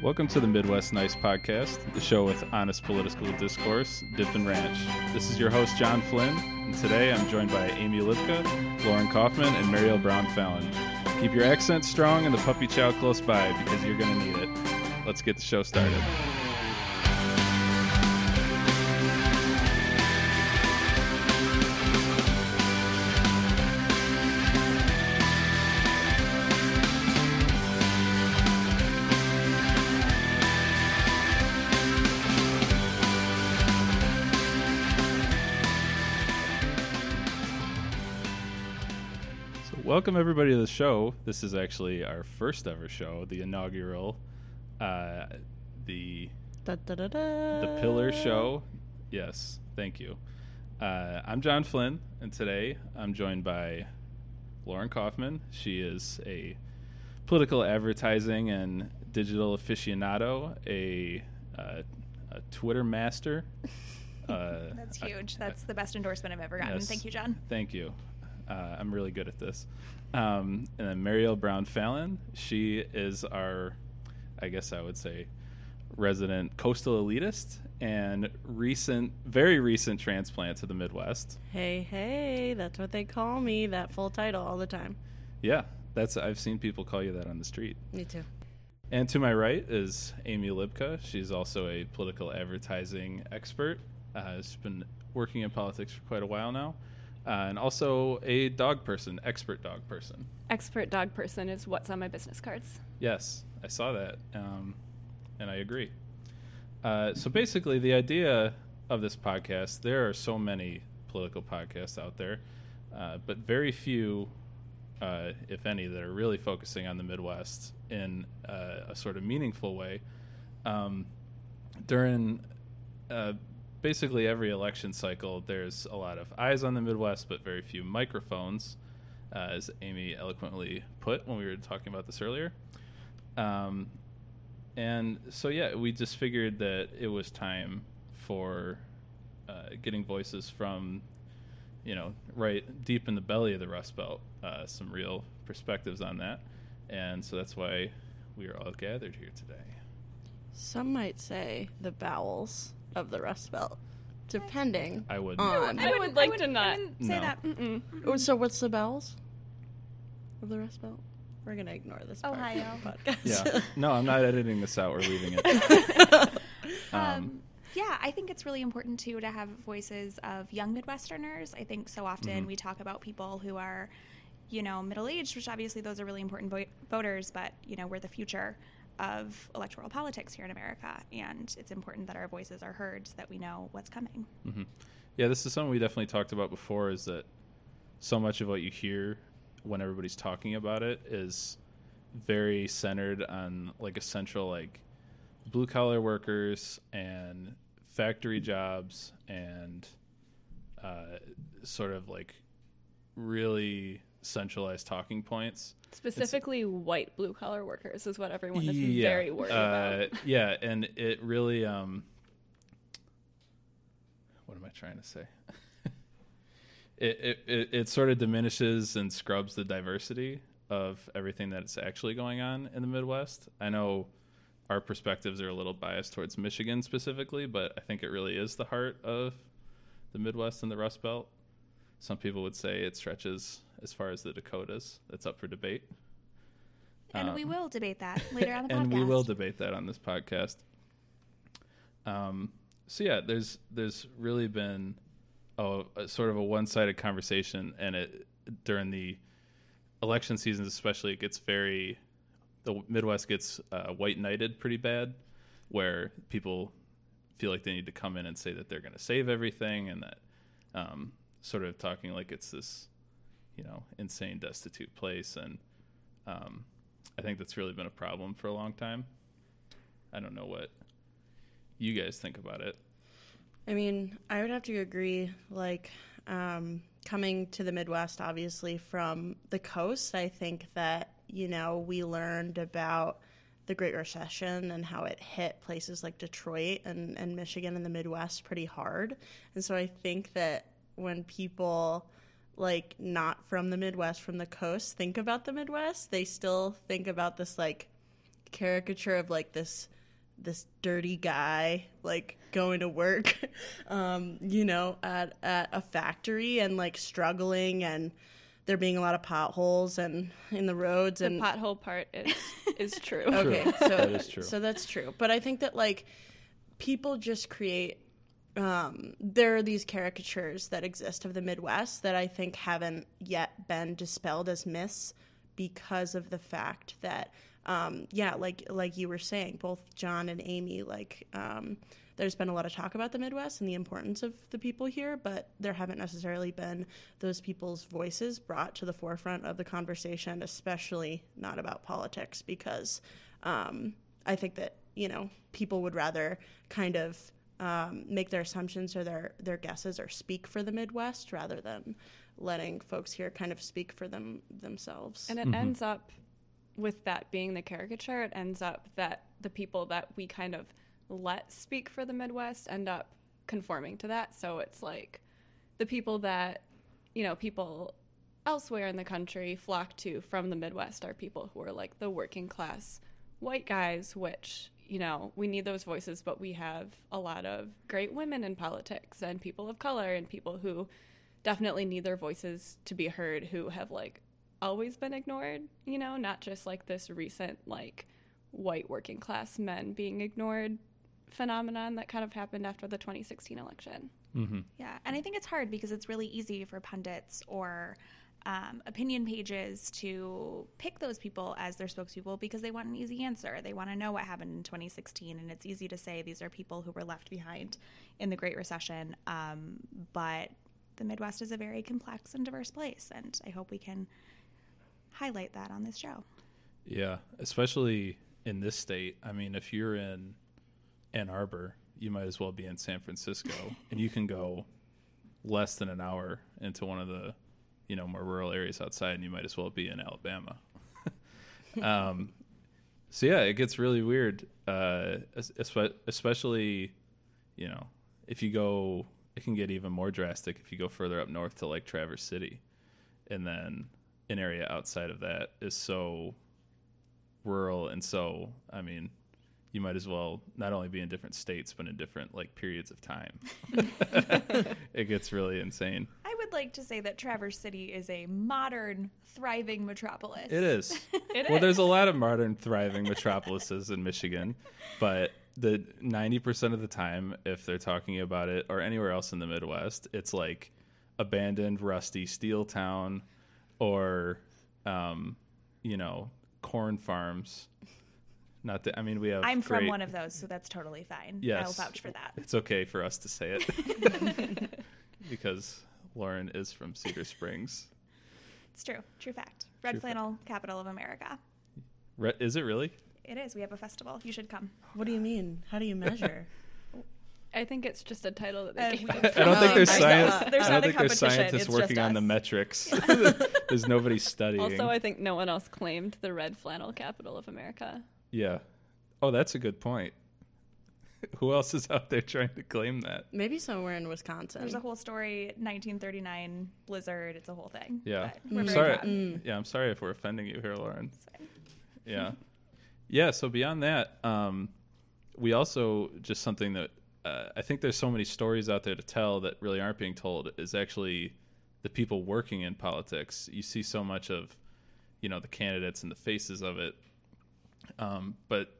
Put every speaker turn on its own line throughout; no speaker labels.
Welcome to the Midwest Nice Podcast, the show with honest political discourse, dip and ranch. This is your host, John Flynn, and today I'm joined by Amy Lipka, Lauren Kaufman, and Mariel Brown Fallon. Keep your accent strong and the puppy chow close by because you're going to need it. Let's get the show started. Welcome everybody to the show. This is actually our first ever show, the inaugural, uh, the
Da, da, da, da.
the Pillar Show. Yes, thank you. Uh, I'm John Flynn, and today I'm joined by Lauren Kaufman. She is a political advertising and digital aficionado, a, uh, a Twitter master. Uh,
That's
I-
huge. That's the best endorsement I've ever gotten.
Yes.
Thank you, John.
Thank you. Uh, I'm really good at this. Um, and then Mariel Brown Fallon. She is our, I guess I would say, resident coastal elitist and recent, very recent transplant to the Midwest.
Hey, hey, that's what they call me, that full title all the time.
Yeah, that's I've seen people call you that on the street.
Me too.
And to my right is Amy Lipka. She's also a political advertising expert. Uh, has been working in politics for quite a while now, and also a dog person, expert dog person.
expert dog person is what's on my business cards.
Yes, I saw that, um, and I agree. Uh, so basically, the idea of this podcast there are so many political podcasts out there, uh, but very few, uh, if any, that are really focusing on the Midwest in uh, a sort of meaningful way. Um, during uh, basically every election cycle, there's a lot of eyes on the Midwest, but very few microphones, uh, as Amy eloquently put when we were talking about this earlier. Um, and so, yeah, we just figured that it was time for uh, getting voices from, you know, right deep in the belly of the Rust Belt, uh, some real perspectives on that. And so that's why we are all gathered here today.
Some might say the bowels of the Rust Belt, depending.
I would.
on.
I would like to not.
I wouldn't say
No.
that.
Mm-mm.
Oh, So, what's the bowels of the Rust Belt? We're gonna ignore this part of
Ohio.
the podcast.
Yeah. No, I'm not editing this out. We're leaving it. Um,
Um, yeah, I think it's really important too to have voices of young Midwesterners. I think so often
Mhm.
we talk about people who are, you know, middle aged, which obviously those are really important vo- voters, but you know, we're the future of electoral politics here in America, and it's important that our voices are heard so that we know what's coming.
hmm Yeah, this is something we definitely talked about before. Is that so much of what you hear when everybody's talking about it is very centered on like essential like blue collar workers and factory jobs and uh, sort of like really centralized talking points.
Specifically, white blue collar workers is what everyone is
Yeah,
very worried
uh,
about.
Yeah, and it really um what am I trying to say? it, it it it sort of diminishes and scrubs the diversity of everything that's actually going on in the Midwest. I know our perspectives are a little biased towards Michigan specifically, but I think it really is the heart of the Midwest and the Rust Belt. Some people would say it stretches as far as the Dakotas. That's up for debate.
And we
Um,
will debate that later on the podcast.
and we will debate that on this podcast. Um, so yeah, there's there's really been a, a sort of a one-sided conversation, and it during the election seasons, especially, it gets very the Midwest gets uh, white knighted pretty bad, where people feel like they need to come in and say that they're going to save everything, and that um, sort of talking like it's this, you know, insane, destitute place, and um, I think that's really been a problem for a long time. I don't know what you guys think about it.
I mean, I would have to agree. Like, um, coming to the Midwest, obviously from the coast, I think that, you know, we learned about the Great Recession and how it hit places like Detroit and, and Michigan and the Midwest pretty hard. And so I think that when people like not from the Midwest, from the coast, think about the Midwest, they still think about this like caricature of like this this dirty guy like going to work um you know at at a factory and like struggling and there being a lot of potholes and in the roads
The
and
pothole part is is true.
okay
True.
so
That is true.
so that's true but i think that like people just create um, there are these caricatures that exist of the midwest that i think haven't yet been dispelled as myths because of the fact that um, yeah like like you were saying both john and amy like um, there's been a lot of talk about the midwest and the importance of the people here but there haven't necessarily been those people's voices brought to the forefront of the conversation especially not about politics because um, i think that you know people would rather kind of um, make their assumptions or their their guesses or speak for the midwest rather than letting folks here kind of speak for them themselves.
And it ends up with that being the caricature, it ends up that the people that we kind of let speak for the Midwest end up conforming to that. So it's like the people that, you know, people elsewhere in the country flock to from the Midwest are people who are like the working class white guys, which, you know, we need those voices, but we have a lot of great women in politics and people of color and people who definitely need their voices to be heard who have like always been ignored, you know, not just like this recent like white working class men being ignored phenomenon that kind of happened after the 2016 election.
Mm-hmm.
Yeah, and I think it's hard because it's really easy for pundits or um, opinion pages to pick those people as their spokespeople because they want an easy answer. They want to know what happened in 2016, and it's easy to say these are people who were left behind in the Great Recession. Um, but the Midwest is a very complex and diverse place, and I hope we can highlight that on this show.
Yeah, especially in this state. I mean, if you're in Ann Arbor, you might as well be in San Francisco, and you can go less than an hour into one of the, you know, more rural areas outside, and you might as well be in Alabama. um, so yeah, it gets really weird, uh, especially, you know, if you go, it can get even more drastic if you go further up north to like Traverse City, and then an area outside of that is so rural and so i mean you might as well not only be in different states but in different like periods of time. It gets really insane
would like to say that Traverse City is a modern, thriving metropolis.
it is
It
well
is.
there's a lot of modern thriving metropolises in michigan but the 90% of the time if they're talking about it or anywhere else in the midwest it's like abandoned rusty steel town or um, you know corn farms not that i mean we have
I'm from one of those, so that's totally fine.
Yes.
I'll vouch for that.
It's okay for us to say it because Lauren is from Cedar Springs.
It's true. True fact. Red
True fact.
Flannel Capital of America.
Re- is it really?
It is. We have a festival. You should come.
what do you mean how do you measure
I think it's just a title that
Uh,
they gave
we-
it.
I don't think there's science.
there's
I
not
don't
a
think there's
competition,
scientists
it's
working
just
on the metrics. there's nobody studying.
Also, I think no one else claimed the red flannel capital of America.
yeah. Oh, that's a good point. Who else is out there trying to claim that?
maybe somewhere in wisconsin
There's a whole story, 1939 blizzard. It's a whole thing.
Yeah.
But
I'm sorry.
proud.
Yeah, I'm sorry if we're offending you here, Lauren.
It's
yeah yeah so beyond that um, we also just something that uh, i think there's so many stories out there to tell that really aren't being told is actually the people working in politics you see so much of you know the candidates and the faces of it um, but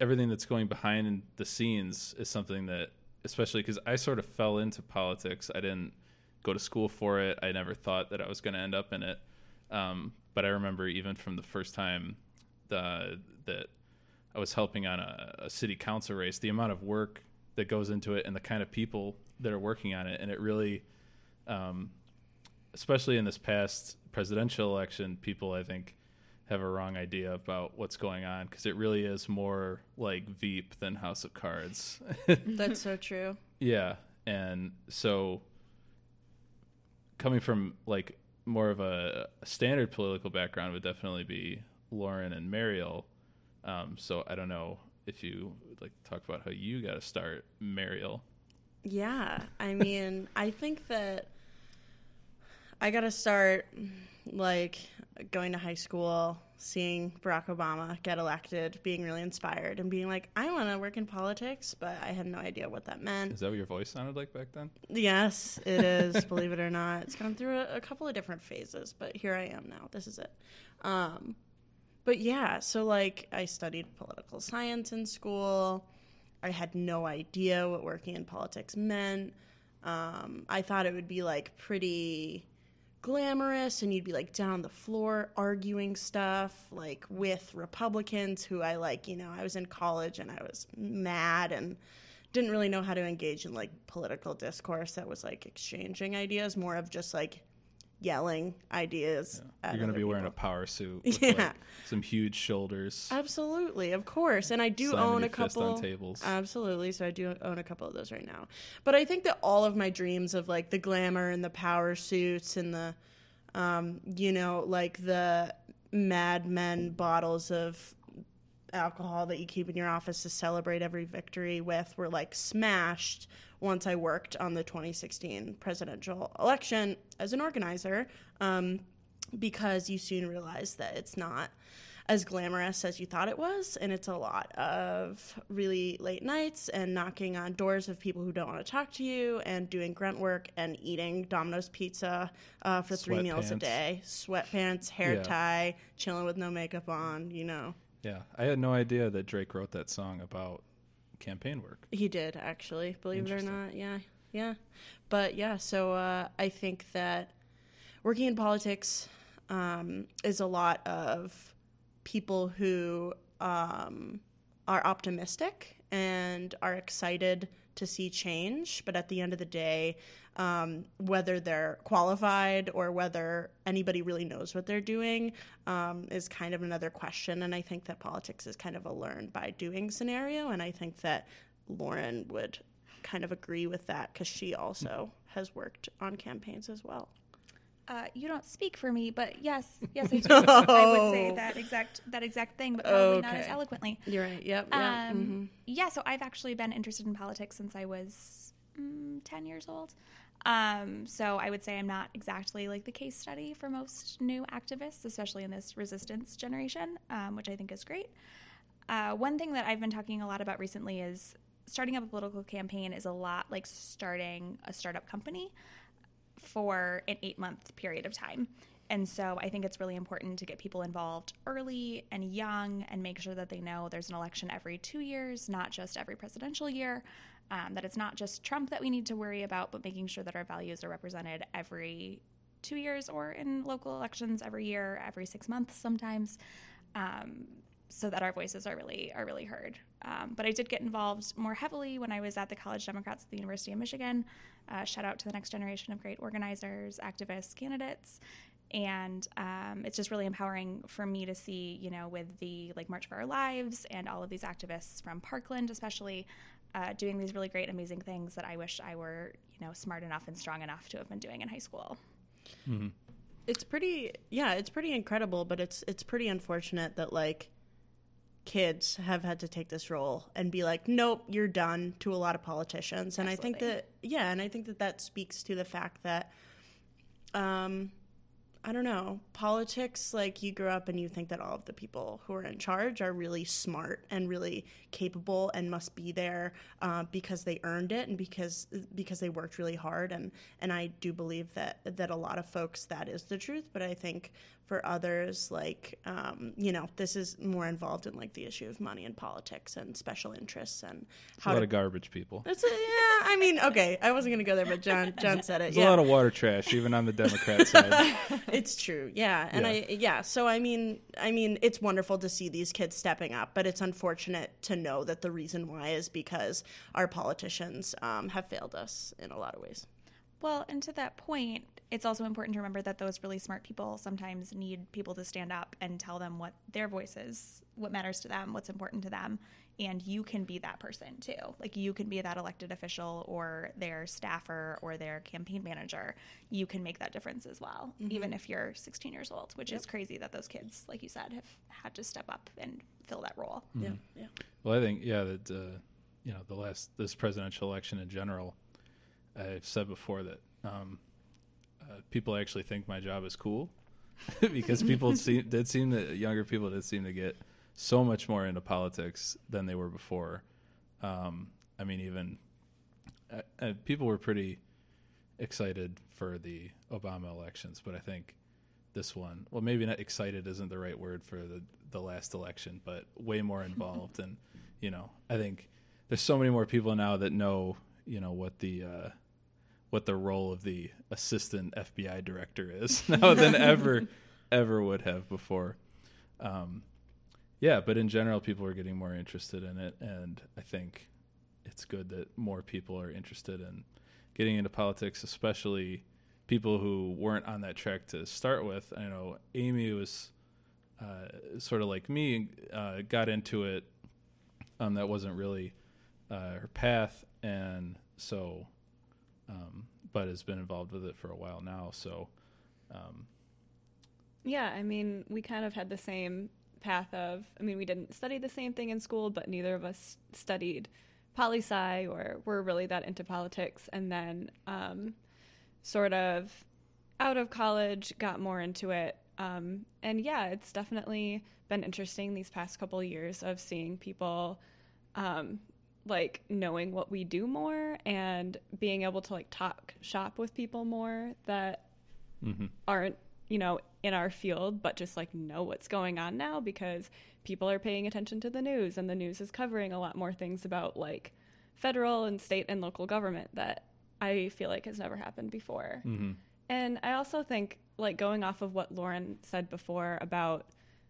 everything that's going behind the scenes is something that especially because i sort of fell into politics. I didn't go to school for it. I never thought that i was going to end up in it. Um, but I remember even from the first time the, that I was helping on a, a city council race, the amount of work that goes into it and the kind of people that are working on it. And it really, um, especially in this past presidential election, people, I think, have a wrong idea about what's going on because it really is more like Veep than House of Cards.
that's so true
Yeah, and so coming from like more of a, a standard political background would definitely be Lauren and Mariel. Um, so I don't know if you would like to talk about how you got to start, Mariel.
Yeah, I mean, I think that I got to start like going to high school, seeing Barack Obama get elected, being really inspired, and being like, I want to work in politics, but I had no idea what that meant.
Is that what your voice sounded like back then?
Yes, it is. believe it or not, it's gone through a, a, couple of different phases, but here I am now. This is it. Um, but yeah, so like I studied political science in school. I had no idea what working in politics meant. Um, I thought it would be like pretty glamorous and you'd be like down on the floor arguing stuff like with Republicans who I like, you know, I was in college and I was mad and didn't really know how to engage in like political discourse that was like exchanging ideas, more of just like yelling ideas.
Yeah. You're going to be
people.
wearing a power suit with
Yeah.
like some huge shoulders.
Absolutely, of course. And I do own a couple
tables.
Absolutely. So I do own a couple of those right now. But I think that all of my dreams of like the glamour and the power suits and the um, you know, like the Mad Men bottles of alcohol that you keep in your office to celebrate every victory with were like smashed once I worked on the 2016 presidential election as an organizer um, because you soon realize that it's not as glamorous as you thought it was and it's a lot of really late nights and knocking on doors of people who don't want to talk to you and doing grunt work and eating domino's pizza uh, for three meals a day. Sweatpants hair
Yeah.
tie chilling with no makeup on you know
yeah, I had no idea that Drake wrote that song about campaign work.
He did actually, believe it or not. Yeah, yeah. But yeah, so uh, I think that working in politics um, is a lot of people who um, are optimistic and are excited to see change, but at the end of the day, um, whether they're qualified or whether anybody really knows what they're doing um, is kind of another question. And I think that politics is kind of a learn by doing scenario. And I think that Lauren would kind of agree with that because she also has worked on campaigns as well.
Uh, you don't speak for me, but yes, yes, I do. I would say that exact that exact thing, but probably not as eloquently.
You're right. Yep. Yeah.
Um,
mhm.
Yeah, so I've actually been interested in politics since I was mm, 10 years old. Um, so I would say I'm not exactly like the case study for most new activists, especially in this resistance generation, um, which I think is great. Uh, one thing that I've been talking a lot about recently is starting up a political campaign is a lot like starting a startup company for an eight month period of time. And so I think it's really important to get people involved early and young and make sure that they know there's an election every two years, not just every presidential year. Um, that it's not just Trump that we need to worry about, but making sure that our values are represented every two years or in local elections every year, every six months sometimes. Um, so that our voices are really are really heard. Um, but I did get involved more heavily when I was at the College Democrats at the University of Michigan. Uh, shout out to the next generation of great organizers, activists, candidates, and um, it's just really empowering for me to see, you know, with the like March for Our Lives and all of these activists from Parkland, especially. Uh, doing these really great, amazing things that I wish I were, you know, smart enough and strong enough to have been doing in high school.
it's pretty yeah it's pretty incredible but it's it's pretty unfortunate that like kids have had to take this role and be like nope you're done to a lot of politicians. And i think that yeah and i think that that speaks to the fact that um I don't know. Politics, like you grew up and you think that all of the people who are in charge are really smart and really capable and must be there uh, because they earned it and because because they worked really hard. And and I do believe that that a lot of folks that is the truth. But I think for others, like um, you know, this is more involved in like the issue of money and politics and special interests and
a
how
lot
to.
of garbage people.
It's a, yeah, I mean, okay, I wasn't gonna go there, but John John said it.
There's
yeah.
a lot of water trash, even on the Democrat side.
it's true yeah and
Yeah.
i yeah so i mean i mean it's wonderful to see these kids stepping up but it's unfortunate to know that the reason why is because our politicians um, have failed us in a lot of ways
Well, and to that point, it's also important to remember that those really smart people sometimes need people to stand up and tell them what their voice is, what matters to them, what's important to them. And you can be that person too. Like you can be that elected official or their staffer or their campaign manager. You can make that difference as well, even if you're 16 years old, which is crazy that those kids, like you said, have had to step up and fill that role.
yeah yeah
Well, I think yeah that uh, you know the last this presidential election in general, I've said before that um, uh, people actually think my job is cool, because people seem, did seem that younger people did seem to get so much more into politics than they were before. Um, I mean, even uh, uh, people were pretty excited for the Obama elections, but I think this one, well, maybe not excited isn't the right word for the the last election, but way more involved. and you know, I think there's so many more people now that know, you know, what the uh, what the role of the assistant FBI director is now than ever ever would have before. Um, yeah, but in general, people are getting more interested in it, and I think it's good that more people are interested in getting into politics, especially people who weren't on that track to start with. I know Amy was uh, sort of like me, uh, got into it. Um, that wasn't really uh, her path, and so, um, but has been involved with it for a while now. So, um,
yeah, I mean, we kind of had the same path of, I mean, we didn't study the same thing in school, but neither of us studied poli sci or were really that into politics. And then, um, sort of out of college, got more into it. Um, and yeah, it's definitely been interesting these past couple of years of seeing people um, like knowing what we do more and being able to like talk shop with people more that mm-hmm. aren't you know in our field but just like know what's going on now because people are paying attention to the news and the news is covering a lot more things about like federal and state and local government that i feel like has never happened before mm-hmm. and i also think like going off of what lauren said before about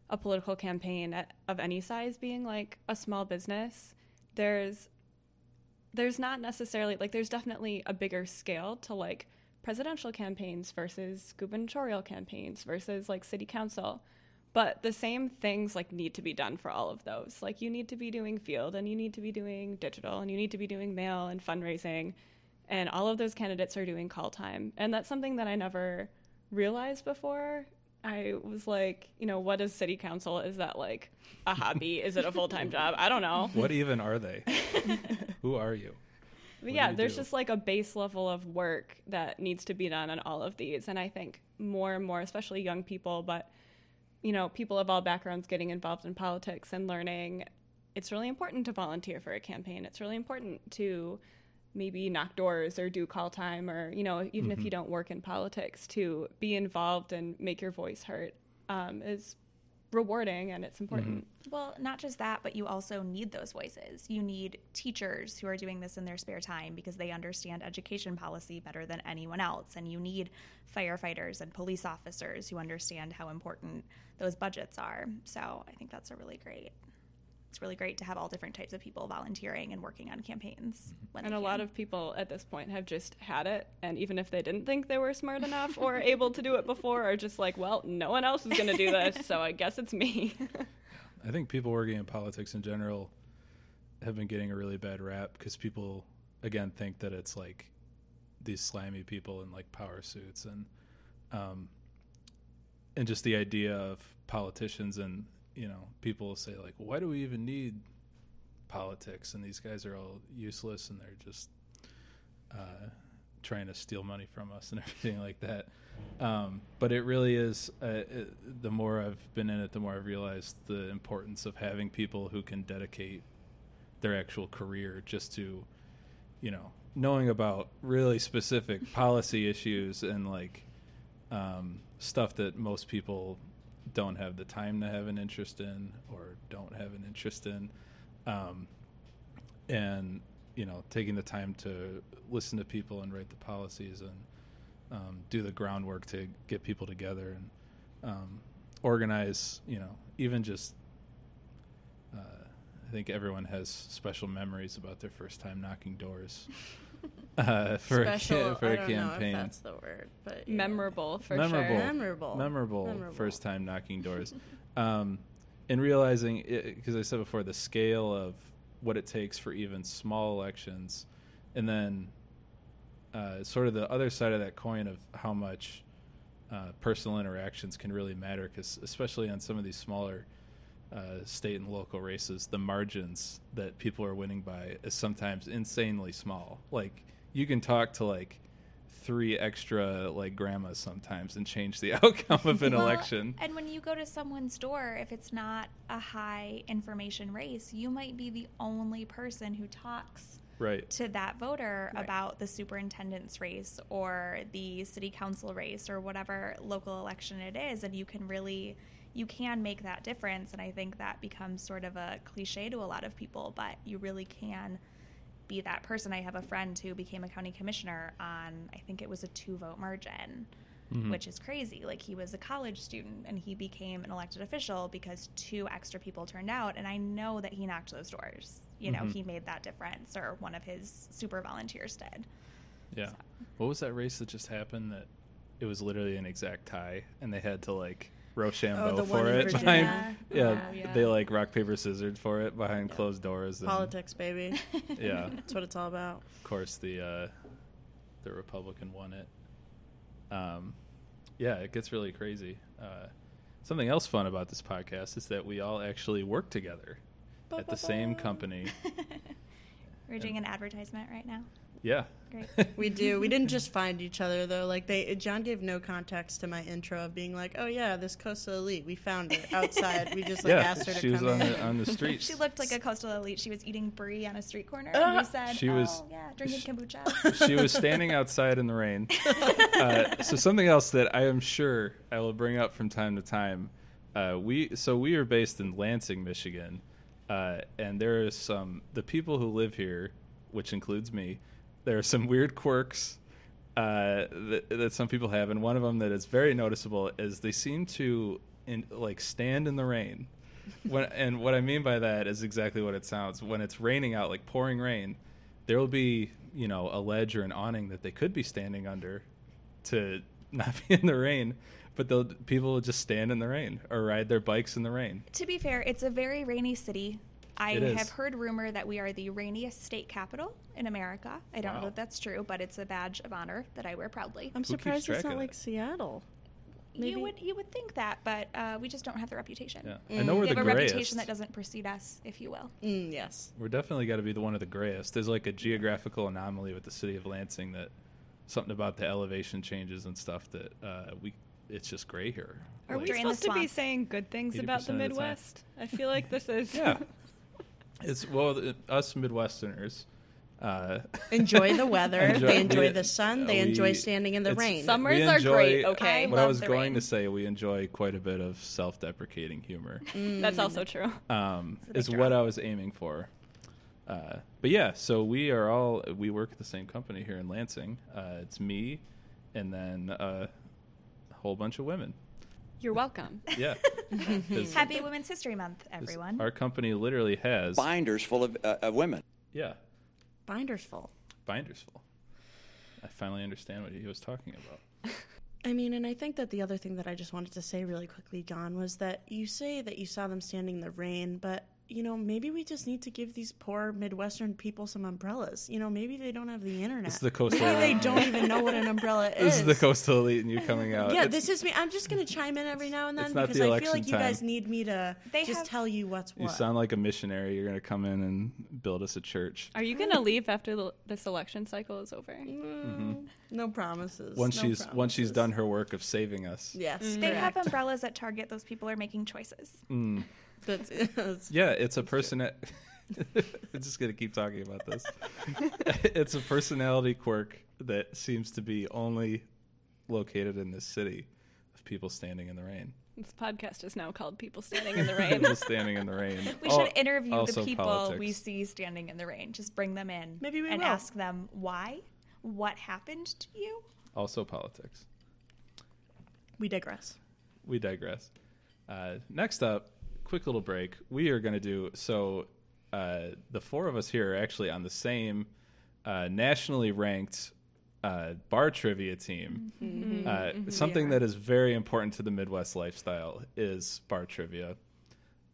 a political campaign at, of any size being like a small business there's there's not necessarily like there's definitely a bigger scale to like presidential campaigns versus gubernatorial campaigns versus like city council. But the same things like need to be done for all of those. Like you need to be doing field and you need to be doing digital and you need to be doing mail and fundraising. And all of those candidates are doing call time. And that's something that i never realized before I was like, you know, what is city council? Is that like a hobby? is it a full time job? I don't know.
What even are they? Who are you?
But yeah, there's do? just like a base level of work that needs to be done on all of these. And I think more and more, especially young people, but, you know, people of all backgrounds getting involved in politics and learning it's really important to volunteer for a campaign. It's really important to maybe knock doors or do call time or you know even mm-hmm. if you don't work in politics to be involved and make your voice heard um, is rewarding and it's important
mm-hmm. well not just that but you also need those voices you need teachers who are doing this in their spare time because they understand education policy better than anyone else and you need firefighters and police officers who understand how important those budgets are so i think that's a really great it's really great to have all different types of people volunteering and working on campaigns.
and a lot of people at this point have just had it, and even if they didn't think they were smart enough or able to do it before, are just like, well, no one else is going to do this, so I guess it's me.
I think people working in politics in general have been getting a really bad rap because people, again, think that it's like these slimy people in like power suits and um, and just the idea of politicians and you know, people will say like, why do we even need politics? And these guys are all useless and they're just uh, trying to steal money from us and everything like that. Um, but it really is. Uh, it, the more I've been in it, the more I've realized the importance of having people who can dedicate their actual career just to, you know, knowing about really specific policy issues and like um, stuff that most people don't have the time to have an interest in or don't have an interest in. Um, and you know taking the time to listen to people and write the policies and um, do the groundwork to get people together and um, organize you know even just uh, I think everyone has special memories about their first time knocking doors uh, for
Special,
a, for a campaign.
that's the word, but
yeah. memorable for
memorable,
sure.
Memorable,
memorable, memorable. First time knocking doors, um, and realizing because I said before the scale of what it takes for even small elections, and then uh, sort of the other side of that coin of how much uh, personal interactions can really matter, because especially on some of these smaller uh, state and local races, the margins that people are winning by is sometimes insanely small. Like you can talk to like three extra like grandmas sometimes and change the outcome of an
Well,
election.
And when you go to someone's door, if it's not a high information race, you might be the only person who talks
Right.
to that voter
Right.
about the superintendent's race or the city council race or whatever local election it is and you can really you can make that difference and i think that becomes sort of a cliche to a lot of people but you really can be that person i have a friend who became a county commissioner on i think it was a two vote margin
Mhm.
which is crazy like he was a college student and he became an elected official because two extra people turned out and i know that he knocked those doors you know
Mhm.
he made that difference or one of his super volunteers did
Yeah. What was that race that just happened that it was literally an exact tie and they had to like Rochambeau
Oh,
for it behind yeah,
Oh, yeah.
they like rock paper scissors for it behind
Yeah.
closed doors and
Politics, baby.
yeah.
That's what it's all about.
of course the uh the republican won it. Um yeah it gets really crazy. Uh something else fun about this podcast is that we all actually work together at the same company.
We're doing an advertisement right now.
Yeah
Great.
We do. We didn't just find each other though. Like they, John gave no context to my intro of being like, "Oh yeah, this coastal elite. We found her outside. We just like
yeah
asked her to
she was
come
on
in."
the on the street
she looked like a coastal elite she was eating brie on a street corner
Ah!
and we said
She was-
oh yeah drinking kombucha
she was standing outside in the rain. Uh, so something else that I am sure I will bring up from time to time. Uh, we so we are based in Lansing, Michigan, uh, and there are some the people who live here, which includes me. There are some weird quirks uh, that, that some people have, and one of them that is very noticeable is they seem to in, like stand in the rain. When, and what I mean by that is exactly what it sounds. When it's raining out, like pouring rain, there will be you know a ledge or an awning that they could be standing under to not be in the rain, but people will just stand in the rain or ride their bikes in the rain.
to be fair it's a very rainy city I have heard rumor that we are the rainiest state capital in America. I don't
Wow.
know if that's true, but it's a badge of honor that I wear proudly.
I'm
Who
surprised it's not like? Seattle. maybe?
You would you would think that, but uh, we just don't have the reputation.
Yeah, I
Mm.
know we're
We
the
have a
grayest.
reputation that doesn't precede us, if you will.
Mm, yes.
We're definitely got to be the one of the grayest. There's like a geographical anomaly with the city of Lansing that something about the elevation changes and stuff that uh, we it's just gray here.
Are we
Like-
Drain the
supposed to be saying good things about the
of the.
Midwest? I feel like this is.
yeah, it's well the, us Midwesterners. Uh,
Enjoy the weather.
Enjoy-
they enjoy
we-
the sun. They enjoy standing in the rain.
Summers
We
are great. Okay,
I
what I was
the
going
rain.
to say, we enjoy quite a bit of self-deprecating humor.
that's also true.
um, is
draw.
what I was aiming for. Uh, but yeah, so we are all we work at the same company here in Lansing. Uh, it's me, and then uh, a whole bunch of women.
You're welcome.
Yeah, 'Cause
Happy Women's History Month, everyone.
Our company literally has
binders full of, uh, of women.
yeah
Binders full.
binders full. I finally understand what he was talking about.
I mean, and I think that the other thing that I just wanted to say really quickly, John, was that you say that you saw them standing in the rain, but you know, maybe we just need to give these poor Midwestern people some umbrellas. You know, maybe they don't have the internet.
This is the coastal.
maybe they
elite.
don't even know what an umbrella is.
This is the coastal elite, and you're coming out.
Yeah,
It's-
this is me. I'm just gonna chime in every now and then
it's not
because
the
I feel
election
like you
time.
guys need me to
They
just
have-
tell you what's
You sound like a missionary. You're gonna come in and build us a church.
Are you gonna leave after the, this election cycle is over?
Mm, No promises.
Once
no
she's once she's done her work of saving us.
Yes,
they have umbrellas at Target. Those people are making choices.
Mm.
That's, that's-
Yeah, it's a person. I'm just gonna keep talking about this. it's a personality quirk that seems to be only located in this city of people standing in the rain.
This podcast is now called "People Standing in the Rain."
people standing in the rain.
We
Al-
should interview the people
politics.
we see standing in the rain. Just bring them in.
Maybe we
and
will.
ask them why, what happened to you.
Also politics.
we digress.
We digress. Uh, next up, quick little break. We are going to do so. Uh, the four of us here are actually on the same uh, nationally ranked uh, bar trivia team. Uh, something
are.
that is very important to the Midwest lifestyle is bar trivia.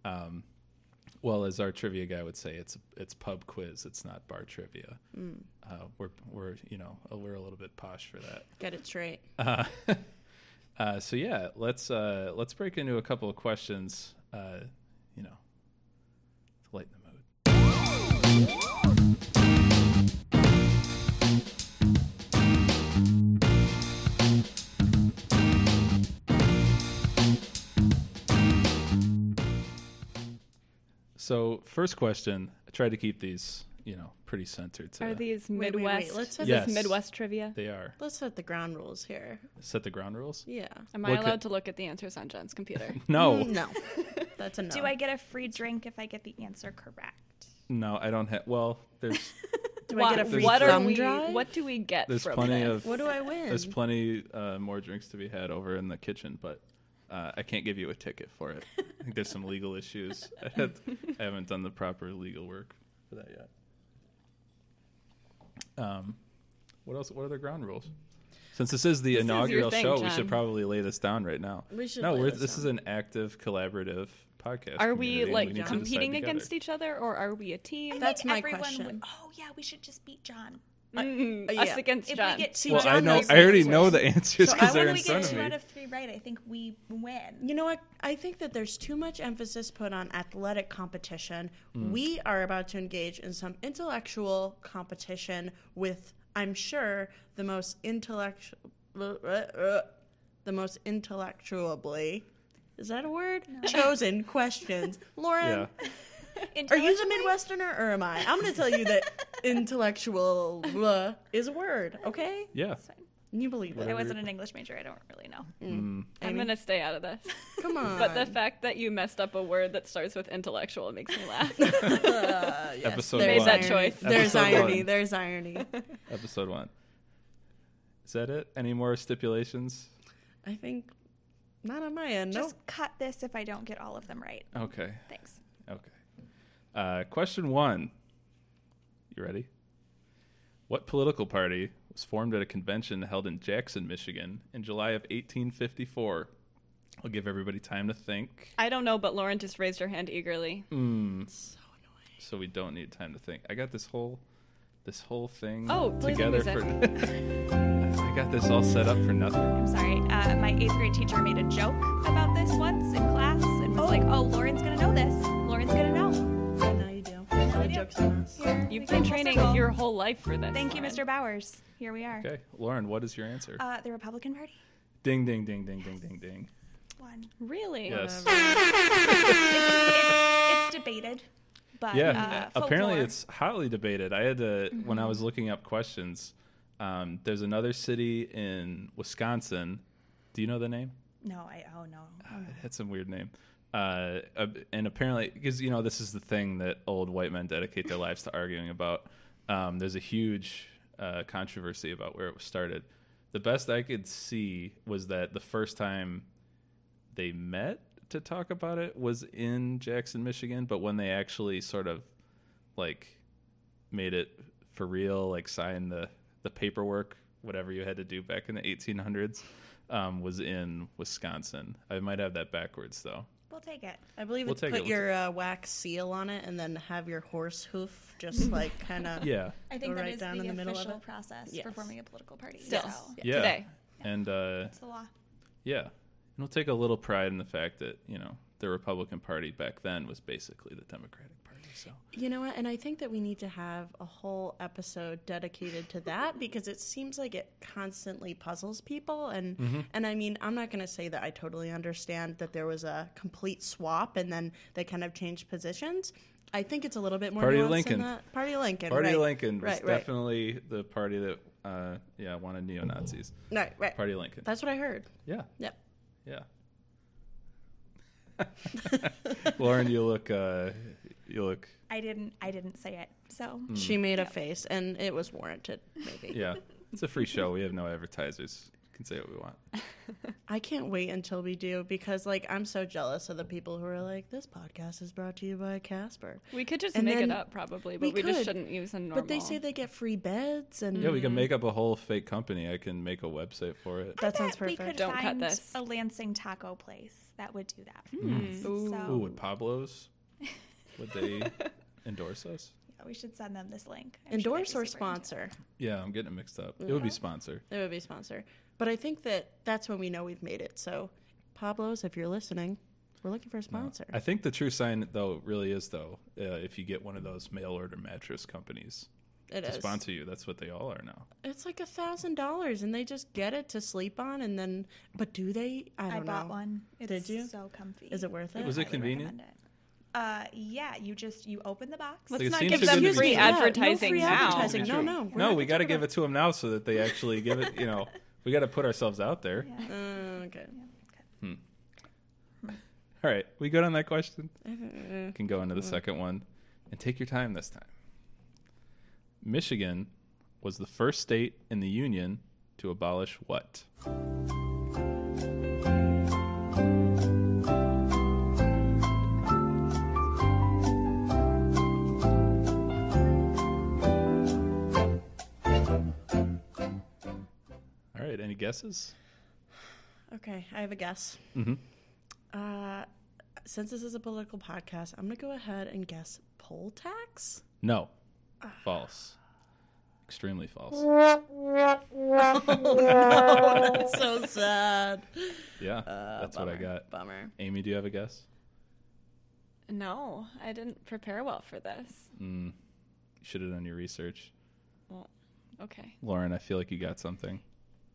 Um, well, as our trivia guy would say, it's it's pub quiz. It's not bar trivia. Uh, we're we're you know we're a little bit posh for that.
Get it straight.
Uh, uh, so yeah, let's uh, let's break into a couple of questions uh, you know, to lighten the mood. So, first question, I try to keep these, you know, pretty centered. To,
Are these
Wait, wait, wait,
Midwest?
let's
is
set
Yes.
this Midwest trivia?
They are.
Let's set the ground rules here.
Set the ground rules?
Yeah.
Am I
What
allowed
could-
to look at the answers on Jen's computer?
No.
Mm, No. That's a no.
Do I get a free drink if I get the answer correct?
No, I don't have. Well, there's
Do
what,
I get a free drink?
what are
thumb
we?
drive?
What do we get
there's
from
plenty
this?
of
What do I win?
there's plenty uh, more drinks to be had over in the kitchen, but uh, I can't give you a ticket for it. I think there's some legal issues. I, had, I haven't done the proper legal work for that yet. Um, what else? What are the ground rules? Since this is the
This is
inaugural
thing,
show, we should probably lay this down right now.
We should
No,
lay
we're,
this
this is an active, collaborative podcast.
Are we like
need to decide
competing against each other, or are we a team?
I
That's
think
my
everyone
question.
Would, oh yeah, we should just beat John.
Mm,
uh,
us
yeah.
against
If
John.
we get two,
Well, I
John
know. I
the
already
answers.
know the answers
So
because
I
they're
if
in
we get two out of three right, I think we win.
You know what? I think that there's too much emphasis put on athletic competition.
Hmm.
We are about to engage in some intellectual competition with, I'm sure, the most intellectual, the most intellectually, is that a word? Chosen questions. Lauren,
Yeah.
Are you the Midwesterner or am I? I'm going to tell you that intellectual is a word, okay?
Yeah.
And you believe it.
I wasn't an English major. I don't really know.
Mm.
I'm gonna stay out of this.
Come on.
But the fact that you messed up a word that starts with intellectual makes me laugh.
Uh, yes,
Episode
there's
one.
Made that choice.
There's
Episode
irony.
one.
There's irony.
Episode one. Is that it? Any more stipulations?
I think not on my end.
Just
Nope.
cut this if I don't get all of them right.
Okay.
Thanks.
Okay. Uh, question one. You ready? What political party was formed at a convention held in Jackson, Michigan in July of 1854? I'll give everybody time to think.
I don't know, but Lauren just raised her hand eagerly.
Mm,
So annoying.
so we don't need time to think. I got this whole this whole thing
Oh,
together for I got this all set up for nothing.
I'm sorry. Uh, my eighth grade teacher made a joke about this once in class and was like, "Oh, Lauren's gonna know this.
Do. Joke's on us.
Here
You've been training
circle.
your whole life for this.
Thank you,
Lauren.
Mr. Bowers. Here we are.
Okay, Lauren, what is your answer?
Uh, the Republican Party.
ding ding ding ding ding ding ding.
One.
Really?
Yes.
It's, it's debated, but
Yeah,
uh,
apparently it's hotly debated. I had to when
Mm-hmm.
I was looking up questions. Um, there's another city in Wisconsin. Do you know the name?
no. I oh no. Oh, no.
It had some weird name. Uh, and apparently, because you know, this is the thing that old white men dedicate their lives to arguing about. Um, there's a huge uh, controversy about where it was started. The best I could see was that the first time they met to talk about it was in Jackson, Michigan, but when they actually sort of like made it for real, like signed the the paperwork, whatever you had to do back in the 1800s, um, was in Wisconsin. I might have that backwards though.
We'll take it.
I believe
We'll
it's put
it,
your uh, wax seal on it and then have your horse hoof just like kind of.
Yeah,
I think
Go right
is
down
the
in the middle of
official
it?
process
Yes.
for forming a political party.
Still.
So
yeah.
Today.
and uh,
it's the law.
yeah, and we'll take a little pride in the fact that you know the Republican Party back then was basically the Democratic Party. So
You know what? And I think that we need to have a whole episode dedicated to that because it seems like it constantly puzzles people. And
Mm-hmm.
and I mean, I'm not going to say that I totally understand that there was a complete swap and then they kind of changed positions. I think it's a little bit more
Party of Lincoln.
than that. Party of Lincoln.
Party
right.
of Lincoln was
Right, right.
definitely the party that uh, yeah wanted neo Nazis.
Right, right.
Party of Lincoln.
That's what I heard.
Yeah,
Yep.
yeah. Lauren, you look uh, you look
I didn't. I didn't say it. So
Mm.
She made a face, and it was warranted. Maybe.
yeah. It's a free show. We have no advertisers. We can say what we want.
I can't wait until we do because, like, I'm so jealous of the people who are like, "This podcast is brought to you by Casper,"
We could just
And
make it up probably,
we
but we, just
could.
shouldn't use a normal.
but they say they get free beds, and
Yeah, we can make up a whole fake company. I can make a website for it.
that
I
sounds
perfect. we could
Don't cut
find
this.
a Lansing taco place that would do that. For
Mm.
us.
Ooh.
So
Ooh, would Pablo's would they endorse us?
yeah, we should send them this link. I'm
Endorse
be
or
super into it.
sponsor?
Yeah, I'm getting it mixed up. It would be sponsor.
It would be sponsor, but I think that that's when we know we've made it. So, Pablo's, if you're listening, we're looking for a sponsor.
I think the true sign, though, really is though, uh, if you get one of those mail order mattress companies
It
to
is.
sponsor you, that's what they all are now.
It's like a thousand dollars, and they just get it to sleep on, and then. But do they? I
I
don't
bought
know.
one. It's
Did you?
so comfy.
Is it worth it?
Was it
Highly
convenient?
it. Uh, yeah, you just you open the box.
Let's
Like, it
not
seems
give
to
them
be-
free
Yeah,
no
advertising now.
advertising. No, no, we're
no, we got to
give
give
it-
it to them now so that they actually give it. You know, we got to put ourselves out there.
Uh, okay.
All right, we good on that question?
Uh,
Can go into the second one, and take your time this time. Michigan was the first state in the union to abolish what? Guesses?
Okay, I have a guess.
Mm-hmm.
Uh, since this is a political podcast, I'm gonna go ahead and guess poll tax.
No, false. Extremely false.
oh, no, That's so sad.
Yeah,
Uh,
that's what I got.
Bummer.
Amy, do you have a guess?
No, I didn't prepare well for this.
Mm, you should have done your research.
Well, okay.
Lauren, I feel like you got something.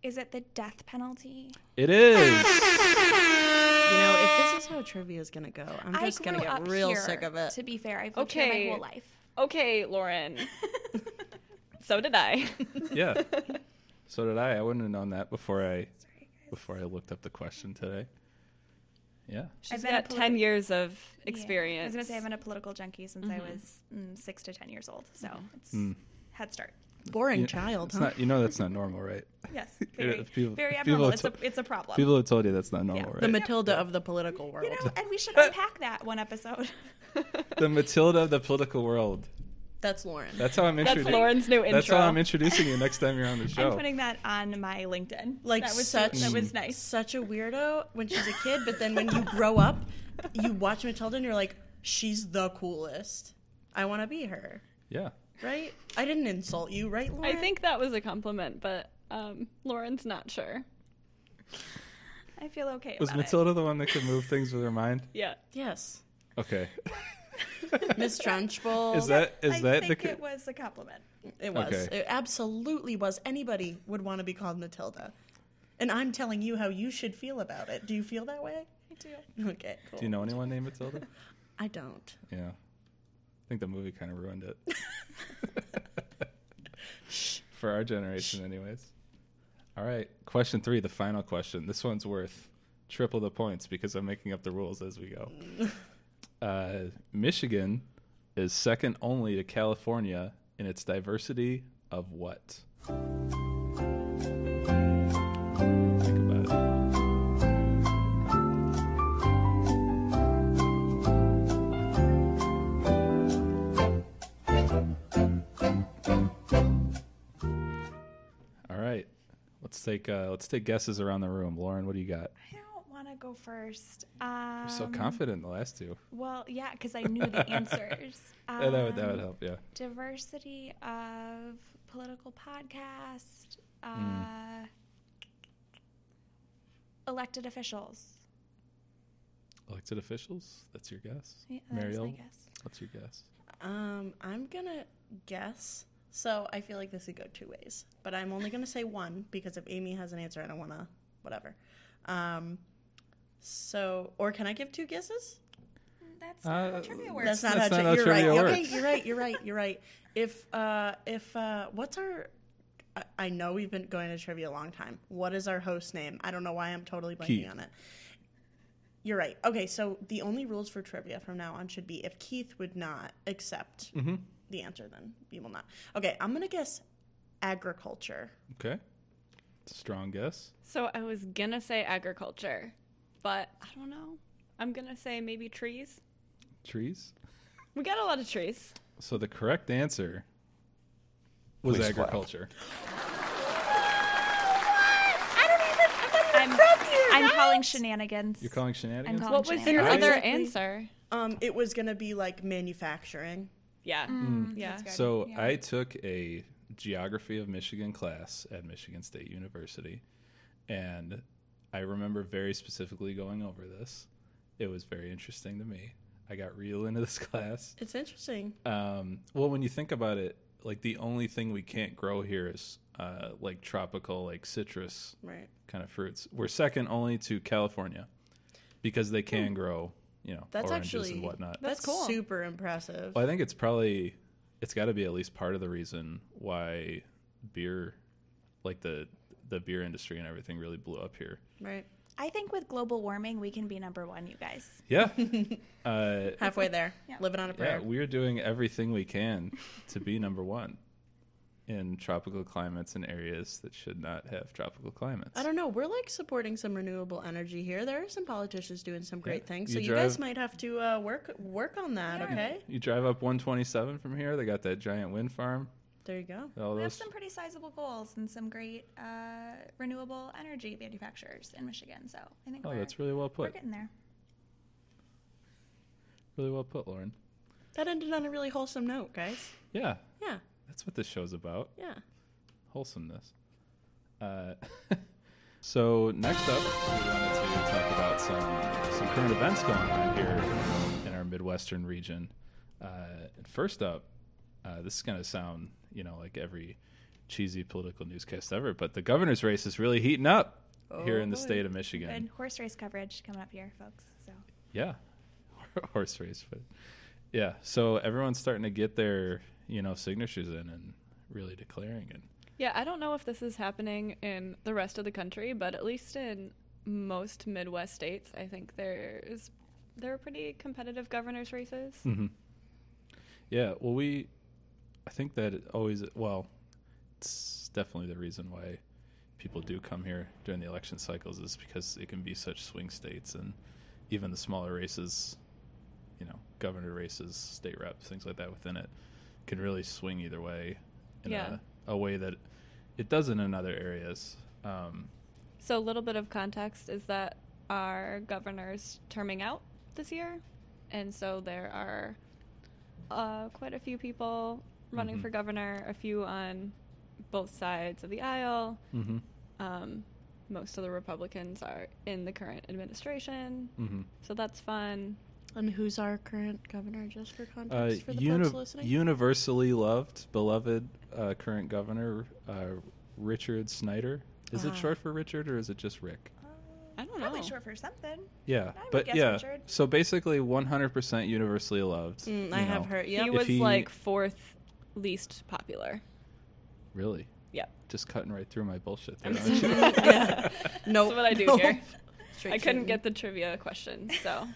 Is it the death penalty?
It is.
You know, if this is how trivia is gonna go, I'm
I
just gonna
grew
get
up
real
here,
sick of it.
To be fair, I've lived here
Okay.
my whole life.
Okay, Lauren. so did I.
yeah. So did I. I wouldn't have known that before I before I looked up the question today. Yeah.
She's
I've been a
got
politi-
10 years of
Yeah.
experience.
I was gonna say I've been a political junkie since I was mm, six to ten years old, so it's
Mm.
head start.
Boring
You-
child,
It's
huh?
not. You know that's not normal, right?
Yes,
Yeah,
very,
people-
very abnormal.
have
It's a it's a problem.
People have told you that's not normal,
the
right?
The Matilda of the political world.
you know, and we should unpack that one episode.
the Matilda of the political world.
That's Lauren.
That's how I'm
That's
introducing.
Lauren's new intro.
That's how I'm introducing you next time you're on the show.
I'm putting that on my LinkedIn.
like
that was
such
that was mm. nice.
such a weirdo when she's a kid, but then when you grow up, you watch Matilda and you're like, she's the coolest. I want to be her.
Yeah.
Right? I didn't insult you, right, Lauren?
I think that was a compliment, but um, Lauren's not sure.
I feel okay
Was
about
Matilda the one that could move things with her mind?
Yeah.
yes.
Okay.
Miss Trunchbull.
Is that
I
that the?
think
co-
it was a compliment.
It was.
Okay.
It absolutely was. Anybody would want to be called Matilda. And I'm telling you how you should feel about it. Do you feel that way?
I do.
Okay, cool.
Do you know anyone named Matilda?
I don't.
Yeah. I think the movie kind of ruined it. For our generation, anyways. All right. Question three, the final question. This one's worth triple the points because I'm making up the rules as we go. Uh, Michigan is second only to California in its diversity of what? Let's take uh, let's take guesses around the room. Lauren, what do you got?
I don't want to go first. Um,
You're so confident in the last two.
Well, yeah, because I knew the answers.
Yeah, that would that would
Um,
help. Yeah.
Diversity of political podcast. Uh,
Hmm.
Elected officials.
Elected officials. That's your guess.
Yeah, that is my
Mariel,
guess.
what's your guess?
Um, I'm gonna guess. So I feel like this could go two ways, but I'm only gonna say one because if Amy has an answer, I don't wanna whatever. Um, so or can I give two guesses?
That's not
Uh,
how trivia works.
That's not
That's
how,
not
tri-
how
you're
trivia
right. Okay, you're right. You're right. You're right. If uh, if uh, what's our? I, I know we've been going to trivia a long time. What is our host name? I don't know why I'm totally blanking
Keith.
on it. You're right. Okay, so the only rules for trivia from now on should be if Keith would not accept
Mm-hmm.
The answer, then you will not. Okay, I'm gonna guess agriculture.
Okay. Strong guess.
So I was gonna say agriculture, but I don't know. I'm gonna say maybe trees.
Trees.
We got a lot of trees.
So the correct answer was
Please clap.
agriculture.
I'm, I'm calling shenanigans.
You're calling shenanigans?
calling
What was your other answer?
Um, it was gonna be like manufacturing.
Yeah.
Mm,
Yeah.
So
Yeah.
I took a geography of Michigan class at Michigan State University, and I remember very specifically going over this. It was very interesting to me. I got real into this class.
It's interesting.
Um, well, when you think about it, like the only thing we can't grow here is uh, like tropical, like citrus
Right.
kind of fruits. We're second only to California because they can grow you know
That's
oranges
actually
and whatnot.
That's
That's
cool.
super impressive.
Well, I think it's probably it's got to be at least part of the reason why beer, like the the beer industry and everything, really blew up here.
right.
I think with global warming, we can be number one, you guys.
Yeah, uh,
Halfway there.
Yeah.
Living on a prayer.
yeah, we're doing everything we can to be number one in tropical climates and areas that should not have tropical climates.
I don't know. We're like supporting some renewable energy here. There are some politicians doing some great
Yeah.
things. So
You
you guys might have to uh, work work on that.
Yeah.
Okay.
You drive up 127 from here. They got that giant wind farm.
There you go.
All
We have some pretty sizable goals and some great uh, renewable energy manufacturers in Michigan. So I think
Oh,
we're,
that's really well put.
we're
put.
getting there.
Really well put, Lauren.
That ended on a really wholesome note, guys.
Yeah,
Yeah.
That's what this show's about.
Yeah.
wholesomeness. Uh, so next up, we wanted to talk about some some current events going on here in our midwestern region. Uh, and first up, uh, this is going to sound, you know, like every cheesy political newscast ever, but the governor's race is really heating up here
Oh,
in the
boy.
state of Michigan.
Good horse race coverage coming up here, folks. So
Yeah, horse race, but yeah. So everyone's starting to get their, you know, signatures in and really declaring it.
Yeah, I don't know if this is happening in the rest of the country, but at least in most Midwest states, I think there's there are pretty competitive governors races.
hmm Yeah, well, we, I think that it always, well, it's definitely the reason why people do come here during the election cycles is because it can be such swing states and even the smaller races, you know, governor races, state reps, things like that within it can really swing either way in
Yeah.
a, a way that it doesn't in other areas. Um,
So a little bit of context is that our governor's terming out this year, and so there are uh, quite a few people running
Mhm.
for governor, a few on both sides of the aisle.
hmm
Um, most of the Republicans are in the current administration,
hmm
so that's fun.
And who's our current governor, just for
Uh,
context, for the
uni-
folks listening?
universally loved, beloved uh, current governor uh, Richard Snyder. Is it
Ah.
short for Richard or is it just Rick?
I don't know.
probably
know.
short for something.
Yeah,
I
but
guess
yeah.
Richard.
So basically, 100% universally loved.
Mm, I
you
have
know.
heard.
He
Yep.
If
was
he-
like fourth least popular.
Really,
Yep.
just cutting right through my bullshit. There,
I'm
aren't you?
yeah. No.
That's what I do
nope.
here.
Straight
I couldn't
shooting.
get the trivia question, so.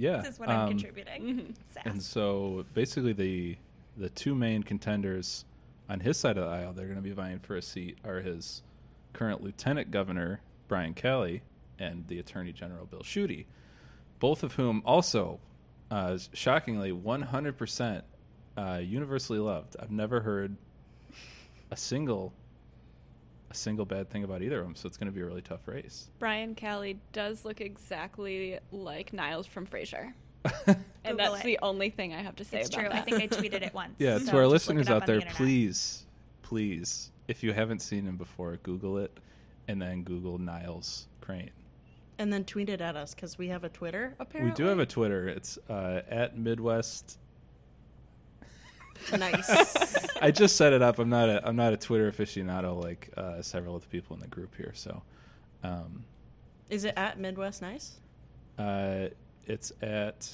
Yeah.
This is what I'm
um,
contributing.
mhm.
And so basically, the the two main contenders on his side of the aisle, they're going to be vying for a seat, are his current lieutenant governor Brian Calley and the attorney general Bill Schuette, both of whom also, uh, shockingly, 100% uh, universally loved. I've never heard a single a single bad thing about either of them, so it's going to be a really tough race.
Brian Calley does look exactly like Niles from Frasier. And that's
it.
the only thing I have to say
it's
about
true.
that.
I think I tweeted it once.
Yeah,
so
to our listeners out there,
the
please, please, if you haven't seen him before, Google it, and then Google Niles Crane.
And then tweet it at us because we have a Twitter. Apparently,
We do have a Twitter. It's uh, at Midwest.
Nice.
I just set it up. I'm not a I'm not a Twitter aficionado like uh, several of the people in the group here. So, um,
Is it at Midwest Nice?
uh, it's at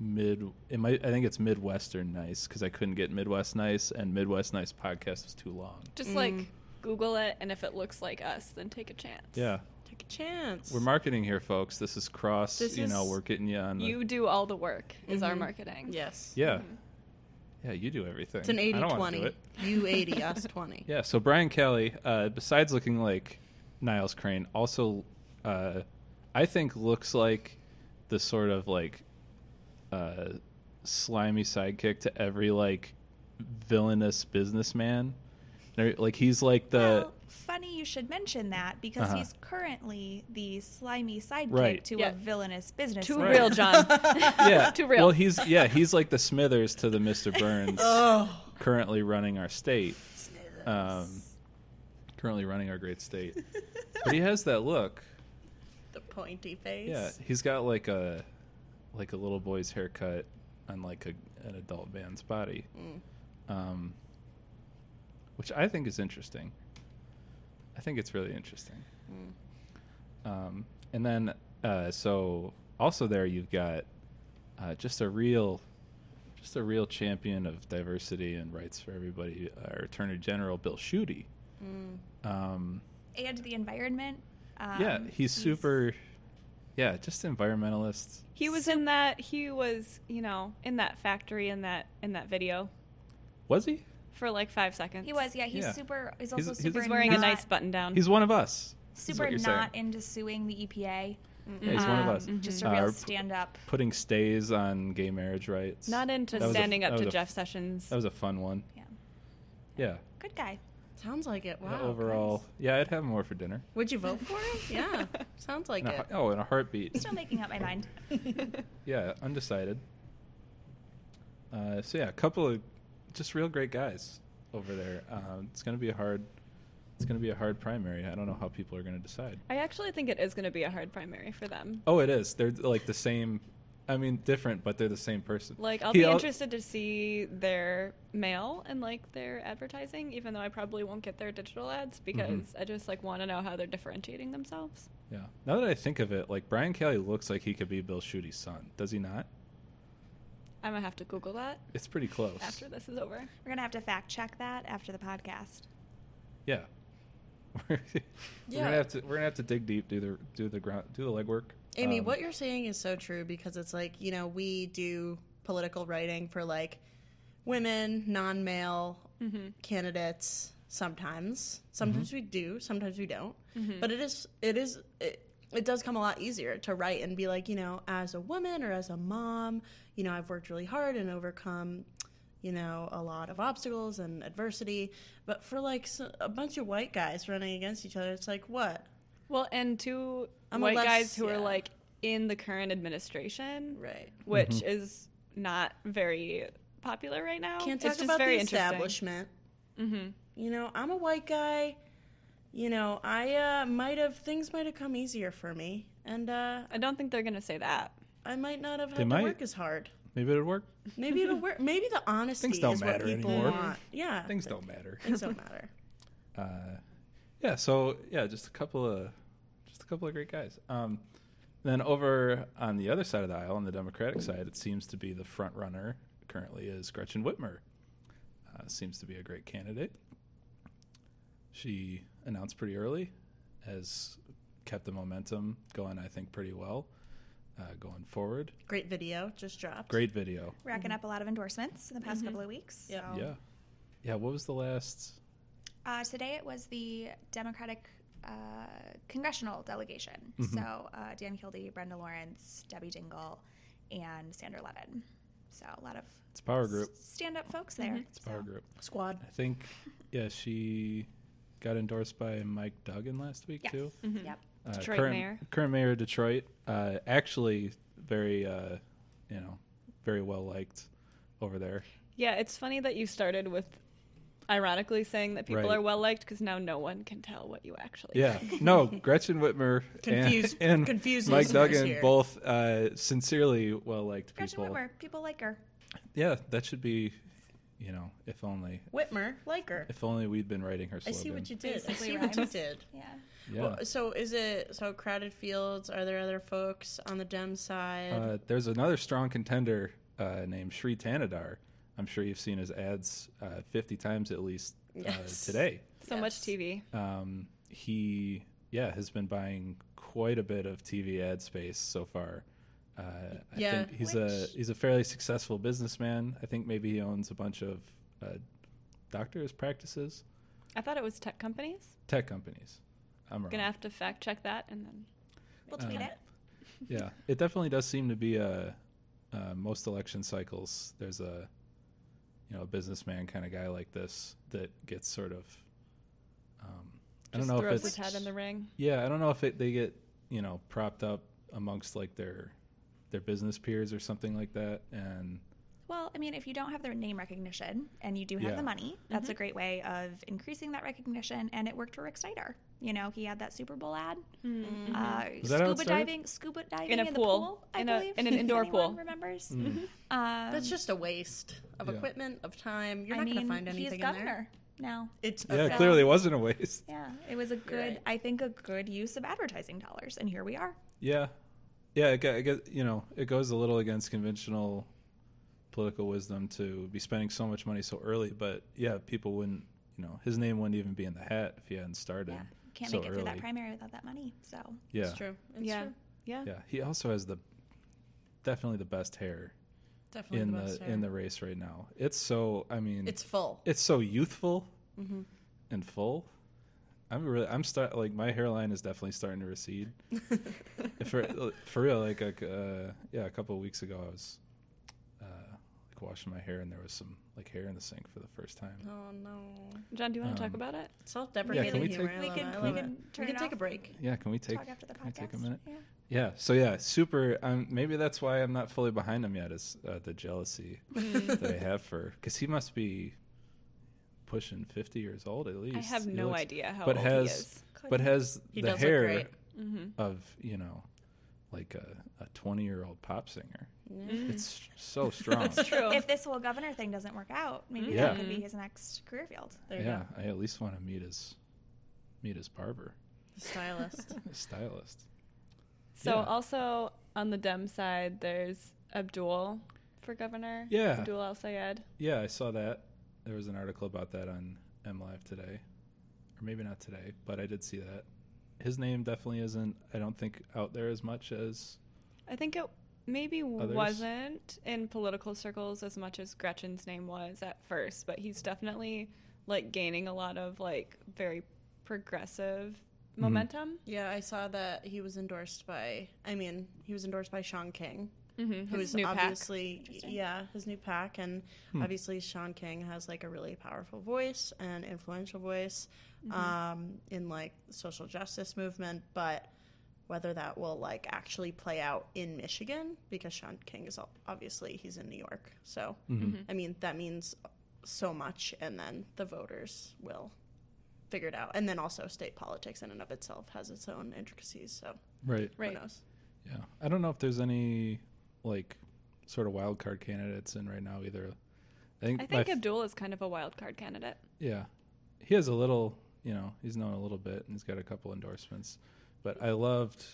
mid. It might. I think it's Midwestern Nice because I couldn't get Midwest Nice, and Midwest Nice podcast was too long.
Just
Mm.
like Google it, and if it looks like us, then take a chance.
Yeah,
Take a chance.
we're marketing here, folks. This is cross.
This
you know, we're getting you on. The,
You do all the work, is our
Mhm.
marketing.
Yes.
yeah,
Mhm.
Yeah. You do everything.
It's an
I
80
don't wanna do
20.
it.
You 80, us 20.
Yeah, so Brian Calley, uh, besides looking like Niles Crane, also uh, I think looks like the sort of like uh, slimy sidekick to every like villainous businessman. There- Like he's like the
well, funny you should mention that because
Uh-huh.
he's currently the slimy sidekick
Right.
to
Yeah.
a villainous business.
Too
Right.
real, John.
yeah.
Too real.
Well, he's yeah he's like the Smithers to the Mister Burns.
Oh.
currently running our state. Um, currently running our great state, but he has that look.
The pointy face.
Yeah, he's got like a like a little boy's haircut on like a, an adult man's body,
Mm.
um, which I think is interesting. I think it's really interesting.
Mm.
Um, and then, uh, so also there you've got uh, just a real, just a real champion of diversity and rights for everybody. Our Attorney General Bill Schuette. Um,
And the environment. Um,
yeah, he's, super. Yeah, just environmentalist.
He was in that. He was, you know, in that factory in that in that video
Was he?
For like five seconds.
He was, yeah. He's
Yeah.
super. He's
He's-
also
he's
super.
He's wearing
not,
a nice button down.
He's one of us. is
Super
what you're
not
saying.
into suing the EPA.
Yeah, he's one of
Um,
us.
Just
Uh,
a real
or
stand up.
putting stays on gay marriage rights.
not into
That was a-
standing
that
up to
was a-
Jeff Sessions.
That was a fun one.
Yeah.
Yeah.
Good guy.
Sounds like it. Wow.
Yeah, overall, yeah, I'd have more for dinner.
Would you vote for him? Yeah. Sounds like
In a
it.
heart- oh, in a heartbeat.
Still making up my mind.
yeah, undecided. Uh, so yeah, a couple of just real great guys over there. Um, it's gonna be a hard. It's gonna be a hard primary. I don't know how people are gonna decide.
I actually think it is going to be a hard primary for them.
Oh, it is. They're like the same. I mean, different, but they're the same person.
Like, I'll
He
be
al-
interested to see their mail and like their advertising, even though I probably won't get their digital ads because
Mm-hmm.
I just like want to know how they're differentiating themselves.
Yeah. Now that I think of it, like Brian Calley looks like he could be Bill Schuette's son. Does he not?
I'm gonna have to Google that
It's pretty close.
after this is over.
We're gonna have to fact check that after the podcast.
Yeah. we're
Yeah.
gonna have to. We're gonna have to dig deep, do the do the ground, do the legwork.
Amy,
Um,
what you're saying is so true because it's like, you know, we do political writing for like women, non male mm-hmm. candidates sometimes. Sometimes mm-hmm. we do, sometimes we don't. Mm-hmm. But it is, it is, it, it does come a lot easier to write and be like, you know, as a woman or as a mom, you know, I've worked really hard and overcome, you know, a lot of obstacles and adversity. But for like so, a bunch of white guys running against each other, it's like, what?
Well, and two
I'm a
white
less-
guys who
yeah.
are like in the current administration,
Right.
which
Mm-hmm.
is not very popular right now.
Can't
it's
talk
just
about
very
the establishment.
Mm-hmm.
You know, I'm a white guy. You know, I uh, might have things might have come easier for me, and uh,
I don't think they're gonna say that.
I might not have
They
had to
might.
work as hard.
Maybe it'll work.
Maybe it'll work. Maybe the honesty
Things don't
is what
matter
people
anymore.
want. Yeah,
Things don't matter.
things don't matter.
Uh, yeah. So yeah, just a couple of just a couple of great guys. Um, then over on the other side of the aisle, on the Democratic side, it seems to be the front runner currently is Gretchen Whitmer. Uh, seems to be a great candidate. She announced pretty early, has kept the momentum going. I think pretty well uh, going forward.
Great video just dropped.
Great video.
Racking up a lot of endorsements in the past couple of weeks.
Yeah.
so-
Yeah. Yeah. What was the last?
Uh, today it was the Democratic uh, congressional delegation.
Mm-hmm.
So uh, Dan Kildee, Brenda Lawrence, Debbie Dingell, and Sander Levin. So a lot of
It's power group.
stand-up folks there.
It's a power
So-
group.
Squad.
I think, yeah, she got endorsed by Mike Duggan last week
Yes.
too.
Yep.
Uh,
Detroit
current,
mayor.
current mayor of Detroit. Uh, actually, very, uh, you know, very well liked over there.
Yeah, it's funny that you started with ironically saying that people
Right.
are well liked because now no one can tell what you actually
Yeah,
think.
no, Gretchen Whitmer
Confuse-
and, and
confuse
Mike Duggan
here.
both uh, sincerely well liked
Gretchen
people.
Whitmer, people like her.
Yeah, that should be, you know, if only
Whitmer, like her.
if only we'd been writing her
I see what you did. I
Basically
see what you did.
Yeah.
Yeah.
Well, so is it so crowded fields? Are there other folks on the Dem side?
Uh, there's another strong contender uh, named Shri Thanedar. I'm sure you've seen his ads uh, 50 times at least uh,
Yes.
today.
So much TV.
Um, he, yeah, has been buying quite a bit of TV ad space so far. Uh, I
Yeah.
think he's a he's a fairly successful businessman. I think maybe he owns a bunch of uh, doctors' practices,
I thought it was tech companies.
tech companies. I'm wrong.
Gonna have to fact check that and then.
We'll tweet
Um,
it.
yeah, it definitely does seem to be a uh, most election cycles. There's a you know a businessman kind of guy like this that gets sort of. Um, I don't
just
know if it's
his head in the ring.
yeah. I don't know if it, they get you know propped up amongst like their their business peers or something like that, and
Well, I mean, if you don't have the name recognition and you do have
Yeah.
the money, that's a great way of increasing that recognition. And it worked for Rick Snyder. You know, he had that Super Bowl ad. Uh,
Was that
scuba diving, scuba diving
In a
the
pool.
pool, I
In a-
believe.
in an indoor pool.
Remembers?
Mm.
Um,
That's just a waste of
Yeah.
equipment, of time. You're
I
not
mean,
going to find
he's
anything in
governor
there.
now.
It's
yeah, it
So-
clearly wasn't a waste.
Yeah, it was a good,
right.
I think, a good use of advertising dollars, and here we are.
Yeah, yeah, it, go- it, go- you know, it goes a little against conventional political wisdom to be spending so much money so early. But yeah, people wouldn't, you know, his name wouldn't even be in the hat if he hadn't started.
Yeah, can't
so
make it through that primary without that money. So
Yeah,
It's true. It's
yeah.
true.
Yeah.
yeah. He also has the definitely the best hair
Definitely
in
the,
the,
best
in the
hair.
race right now. It's so. I mean,
It's full.
it's so youthful
hmm
and full. I'm really. I'm start like my hairline is definitely starting to recede. for for real, like a, uh, yeah, a couple of weeks ago, I was uh, like washing my hair, and there was some like hair in the sink for the first time.
Oh no.
John, do you want to
Um,
talk about it?
Self-deprecating
Yeah, can we
humor.
take-
we can we can
We can take a break.
Yeah, can we take
Talk after the
can we take a minute?
Yeah.
Yeah, so yeah, super. Um, maybe that's why I'm not fully behind him yet. Is uh, the jealousy that I have for because he must be pushing 50 years old at least.
I have
He
no
looks-
idea how
but
old
has
he is.
but has
He
the hair.
Mm-hmm.
of you know like a 20 year old pop singer.
Yeah.
It's so strong.
That's true.
If this whole governor thing doesn't work out, maybe
Yeah.
that could be his next career field.
There you
yeah,
go.
I at least want to meet his meet his barber,
stylist.
stylist.
So
Yeah.
also on the Dem side, there's Abdul for governor.
Yeah.
Abdul El-Sayed.
Yeah, I saw that. There was an article about that on MLive today, or maybe not today, but I did see that. His name definitely isn't. I don't think out there as much as.
I think it maybe
Others?
wasn't in political circles as much as Gretchen's name was at first, but he's definitely like gaining a lot of like very progressive
Mm-hmm.
momentum.
yeah, I saw that he was endorsed by. I mean, he was endorsed by Shaun King,
Mm-hmm.
who's
new
obviously
Interesting.
yeah his new PAC, and
Hmm.
obviously Shaun King has like a really powerful voice and influential voice
Mm-hmm.
um, in like social justice movement, but. Whether that will like actually play out in Michigan, because Shaun King is al- obviously he's in New York, so
Mhm.
I mean, that means so much, and then the voters will figure it out. And then also, state politics in and of itself has its own intricacies. So
Right.
Right.
who knows?
Yeah. I don't know if there's any like sort of wild card candidates in right now either. I think.
I
my
think
f-
Abdul is kind of a wild card candidate.
Yeah, he has a little. You know, he's known a little bit, and he's got a couple endorsements. But I loved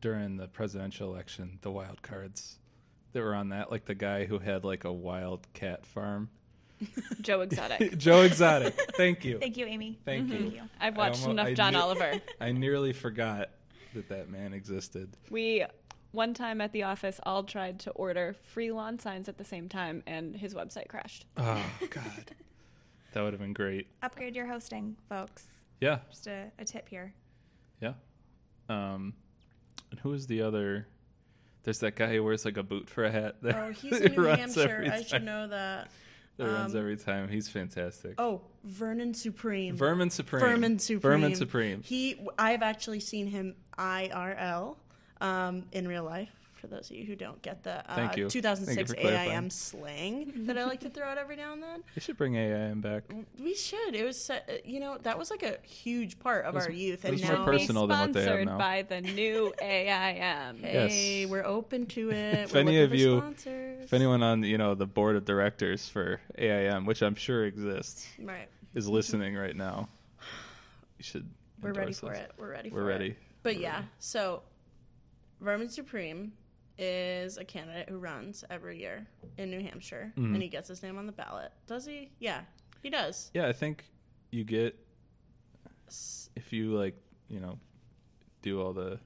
during the presidential election the wild cards that were on that, like the guy who had like a wild cat farm.
Joe Exotic.
Joe Exotic. Thank you.
Thank you, Amy.
Thank mm-hmm.
Thank
you.
you.
I've watched
almo-
enough
I
John
knew-
Oliver.
I nearly forgot that that man existed.
We one time at the office all tried to order free lawn signs at the same time, and his website crashed.
Oh God, that would have been great.
Upgrade your hosting, folks.
Yeah,
Just a, a tip here.
yeah. Um, and who is the other? There's that guy who wears like a boot for a hat. That
Oh, he's in New
runs
Hampshire.
every
I should know that.
That runs
Um,
every time. He's fantastic.
Oh, Vernon Supreme.
Vermin Supreme.
Vermin Supreme.
Vermin Supreme.
He, I've actually seen him IRL um, in real life. For those of you who don't get the uh, 2006
Thank you for clarifying.
AIM slang that I like to throw out every now and then.
we should bring AIM back.
We should. It was, uh, you know, that was like a huge part of
was-
our youth, and
was
now
more personal than what they have
Sponsored
now.
by the new AIM.
Hey,
Yes.
we're open to it.
If
We're
any of
for
you-
sponsors.
If anyone on you know the board of directors for AIM, which I'm sure exists,
right,
is listening right now, you should.
we're ready
endorse
for it. We're ready.
We're
for
ready.
It. But yeah, so Vermin Supreme is a candidate who runs every year in New Hampshire,
Mhm.
and he gets his name on the ballot. Does he? Yeah, he does.
Yeah, I think you get if you like, you know, do all the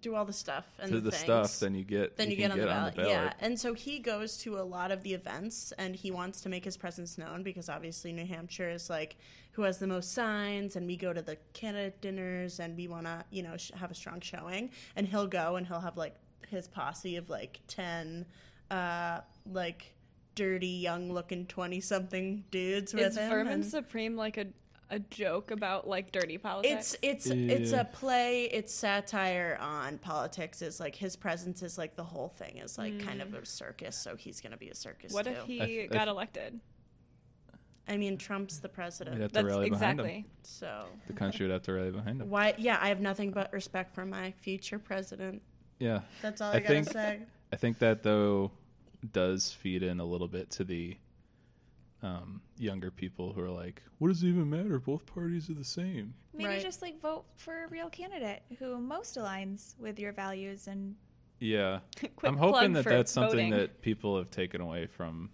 Do all the stuff and
to
the,
the stuff, then you get
then you,
can
get, on, the ballot. Yeah, and so he goes to a lot of the events, and he wants to make his presence known because obviously New Hampshire is like who has the most signs, and we go to the candidate dinners, and we want to you know sh- have a strong showing, and he'll go and he'll have like his posse of like ten, uh, like dirty young looking twenty something dudes with
Is
him.
Vermin
and-
Supreme like a a joke about like dirty politics?
it's it's it's a play. It's satire on politics. Is like his presence is like the whole thing is like kind of a circus. So he's gonna be a circus.
what
too.
if he
I th- I
got
th-
elected?
I mean, Trump's the
You'd
president,
have to
That's
rally behind him.
exactly.
so
The country would have to rally behind him.
why? Yeah, I have nothing but respect for my future president.
Yeah,
That's all
I
I, gotta
think-
say.
I think that though does feed in a little bit to the um, younger people who are like, "What does it even matter? Both parties are the same."
Maybe
Right.
just like vote for a real candidate who most aligns with your values and
Yeah,
Quick
I'm hoping
plug
that
for
that's something
voting.
that people have taken away from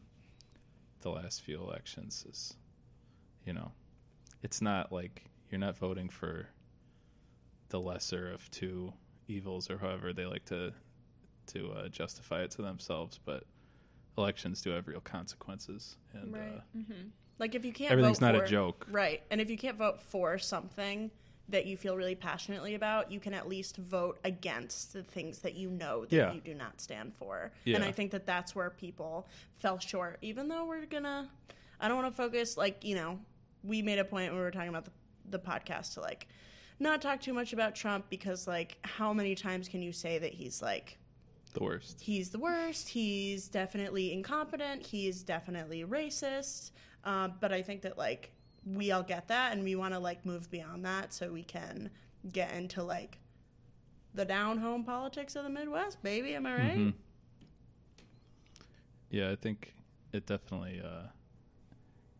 the last few elections. Is you know, it's not like you're not voting for the lesser of two evils or however they like to to uh, justify it to themselves, but elections do have real consequences, and uh,
Mm-hmm.
Like if you can't
everything's not
for,
a joke.
Right. And if you can't vote for something that you feel really passionately about, you can at least vote against the things that you know that
Yeah.
you do not stand for.
Yeah.
And I think that that's where people fell short. Even though we're to I don't want to focus like, you know, we made a point when we were talking about the the podcast to like not talk too much about Trump because like how many times can you say that he's like
The worst.
he's the worst. He's definitely incompetent. He's definitely racist. Um, but I think that like we all get that, and we want to like move beyond that so we can get into like the down home politics of the Midwest, baby. Am I right?
Mhm. Yeah, I think it definitely uh,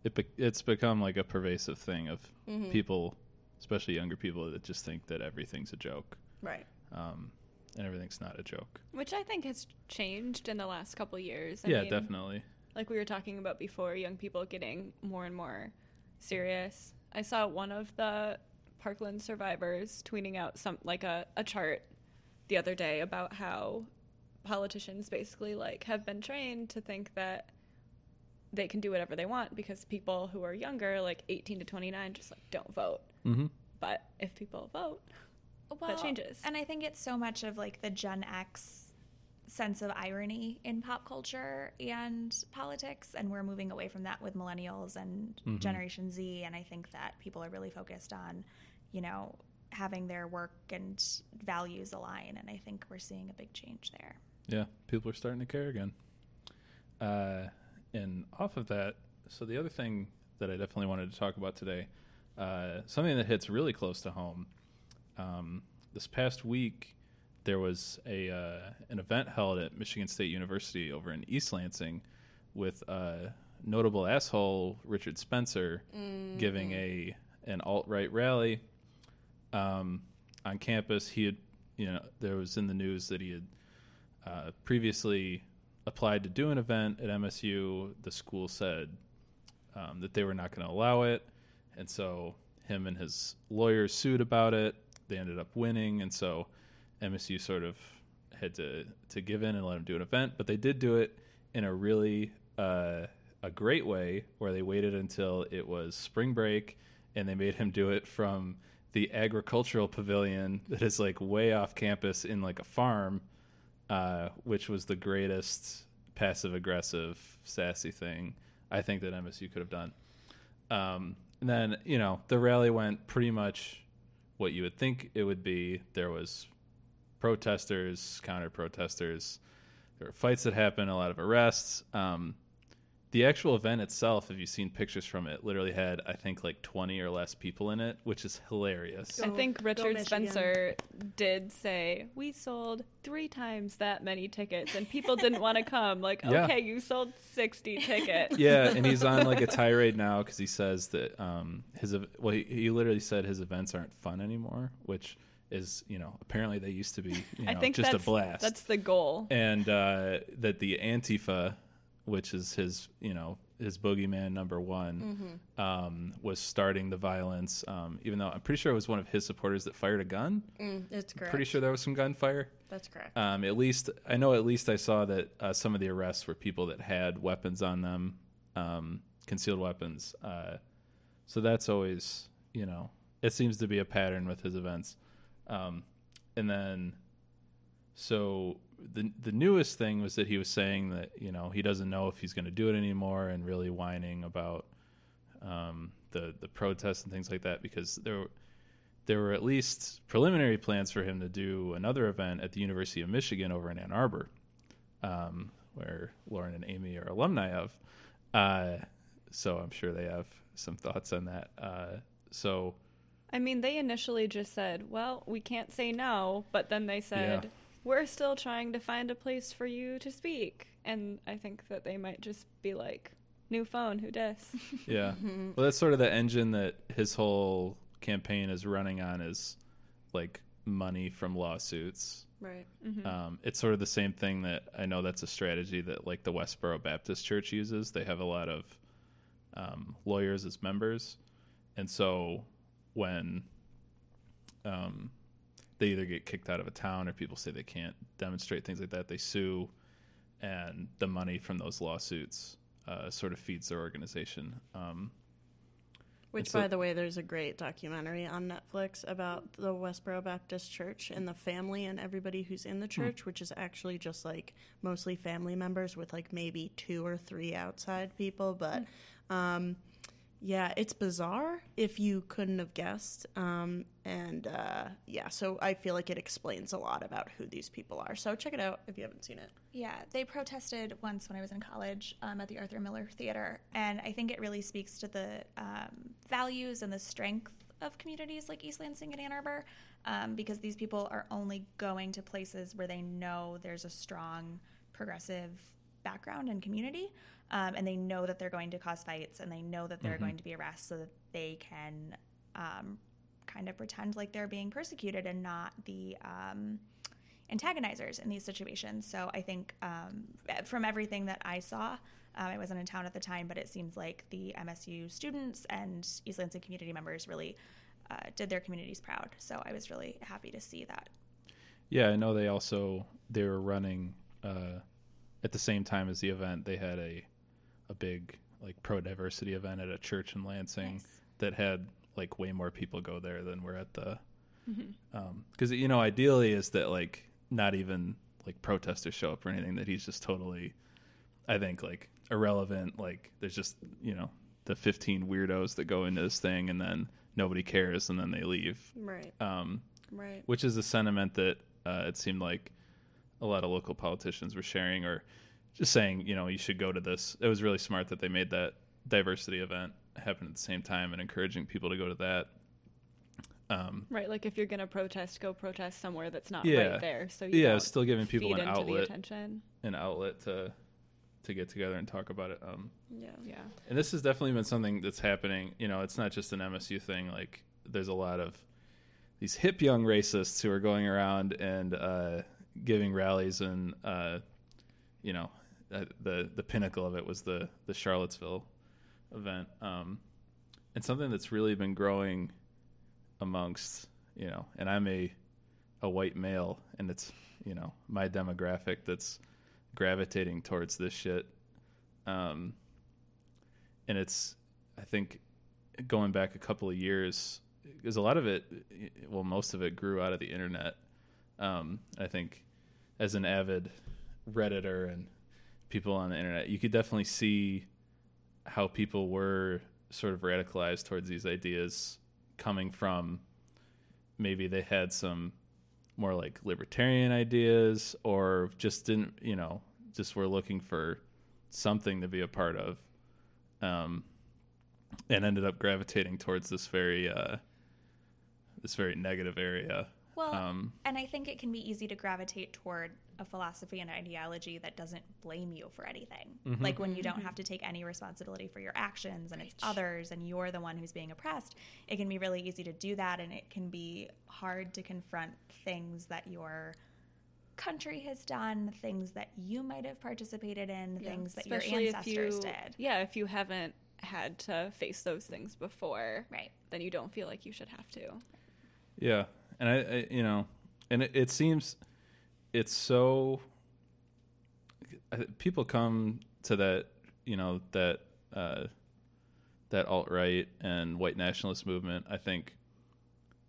it be- it's become like a pervasive thing of
Mhm.
people, especially younger people, that just think that everything's a joke,
Right.
um, and everything's not a joke.
Which I think has changed in the last couple years. I
yeah,
mean,
definitely.
Like we were talking about before, young people getting more and more serious. I saw one of the Parkland survivors tweeting out some like a, a chart the other day about how politicians basically like have been trained to think that they can do whatever they want because people who are younger, like 18 to 29, just like don't vote.
Mm-hmm.
But if people vote,
Well,
changes.
And I think it's so much of like the Gen X sense of irony in pop culture and politics and we're moving away from that with millennials and
Mhm.
generation z and i think that people are really focused on you know having their work and values align and i think we're seeing a big change there
Yeah, people are starting to care again. Uh, and off of that, so the other thing that I definitely wanted to talk about today, uh, something that hits really close to home. Um, this past week, there was a uh, an event held at Michigan State University over in East Lansing, with uh, notable asshole Richard Spencer giving a an alt right rally um, on campus. He had, you know, there was in the news that he had uh, previously applied to do an event at MSU. The school said um, that they were not going to allow it, and so him and his lawyers sued about it. They ended up winning, and so MSU sort of had to to give in and let him do an event. But they did do it in a really uh, a great way, where they waited until it was spring break, and they made him do it from the agricultural pavilion that is like way off campus in like a farm uh, which was the greatest passive aggressive sassy thing I think that MSU could have done. Um, and then you know the rally went pretty much what you would think it would be. There was protesters, counter protesters. There were fights that happened, a lot of arrests. Um, the actual event itself, if you've seen pictures from it, literally had I think like twenty or less people in it, which is hilarious.
I think Richard Spencer did say we sold three times that many tickets and people didn't want to come. Like,
Yeah.
okay, you sold sixty tickets.
yeah, and he's on like a tirade now because he says that um, his ev- well, he, he literally said his events aren't fun anymore, which is you know apparently they used to be you know,
I think
just a blast,
that's the goal.
and uh, that the Antifa, which is his you know his boogeyman number one, um, was starting the violence. Um, even though I'm pretty sure it was one of his supporters that fired a gun.
Mm, it's correct.
Pretty sure there was some gunfire.
That's correct.
Um, at least I know. At least I saw that uh, some of the arrests were people that had weapons on them, um, concealed weapons. Uh, so that's always, you know, it seems to be a pattern with his events. Um, and then, so the the newest thing was that he was saying that you know he doesn't know if he's going to do it anymore, and really whining about um, the the protests and things like that because there. there were at least preliminary plans for him to do another event at the University of Michigan over in Ann Arbor, um, where Lauren and Amy are alumni of. Uh, so I'm sure they have some thoughts on that. Uh, so
I mean, they initially just said, "Well, we can't say no," but then they said,
Yeah.
"We're still trying to find a place for you to speak." And I think that they might just be like, "New phone, who dis?"
yeah, well, that's sort of the engine that his whole campaign is running on is like money from lawsuits.
Right.
Um, it's sort of the same thing that I know that's a strategy that like the Westboro Baptist Church uses. They have a lot of um, lawyers as members, and so when um, they either get kicked out of a town or people say they can't demonstrate things like that, they sue, and the money from those lawsuits uh, sort of feeds their organization. Um,
Which, by the way, there's a great documentary on Netflix about the Westboro Baptist Church and the family and everybody who's in the church, which is actually just like mostly family members with like maybe two or three outside people. But um, yeah, it's bizarre if you couldn't have guessed. Um, and uh, yeah, so I feel like it explains a lot about who these people are. So check it out if you haven't seen it.
Yeah, they protested once when I was in college um, at the Arthur Miller Theater, and I think it really speaks to the um, values and the strength of communities like East Lansing and Ann Arbor, um, because these people are only going to places where they know there's a strong progressive background and community, um, and they know that they're going to cause fights, and they know that they're going to be arrested so that they can um, kind of pretend like they're being persecuted and not the um, antagonizers in these situations. So I think um, from everything that I saw, um, I wasn't in town at the time, but it seems like the MSU students and East Lansing community members really uh, did their communities proud. So I was really happy to see that.
Yeah, I know they also they were running uh, at the same time as the event. They had a a big like pro diversity event at a church in Lansing
Nice.
that had like way more people go there than were at the because you know ideally is that like not even like protesters show up or anything that he's just totally I think like irrelevant like there's just you know the 15 weirdos that go into this thing and then nobody cares and then they leave
Right.
um,
Right.
which is a sentiment that uh, it seemed like a lot of local politicians were sharing or just saying, you know, you should go to this. It was really smart that they made that diversity event happen at the same time and encouraging people to go to that. Um,
Right, like if you're gonna protest, go protest somewhere that's not
Yeah.
right there. So you
yeah, still giving people an
into the
outlet,
attention.
an outlet to to get together and talk about it. Um,
Yeah.
Yeah,
and this has definitely been something that's happening. You know, it's not just an MSU thing. Like, there's a lot of these hip young racists who are going around and uh, giving rallies, and uh, you know, uh, the the pinnacle of it was the the Charlottesville event, um, and something that's really been growing amongst you know, and I'm a a white male, and it's you know my demographic that's gravitating towards this shit. Um, and it's I think going back a couple of years because a lot of it well most of it grew out of the internet um, I think as an avid redditor and people on the internet you could definitely see how people were sort of radicalized towards these ideas coming from maybe they had some more like libertarian ideas or just didn't you know just were looking for something to be a part of um, and ended up gravitating towards this very uh, this very negative area.
Well,
Um,
and I think it can be easy to gravitate toward a philosophy and ideology that doesn't blame you for anything. Like when you don't have to take any responsibility for your actions and it's others and you're the one who's being oppressed, it can be really easy to do that and it can be hard to confront things that your country has done, things that you might have participated in, things that your
Especially
ancestors
you,
did.
Yeah, if you haven't had to face those things before,
Right.
then you don't feel like you should have to.
yeah, and I, I you know, and it, it seems it's so people come to that you know that uh, that alt right and white nationalist movement. I think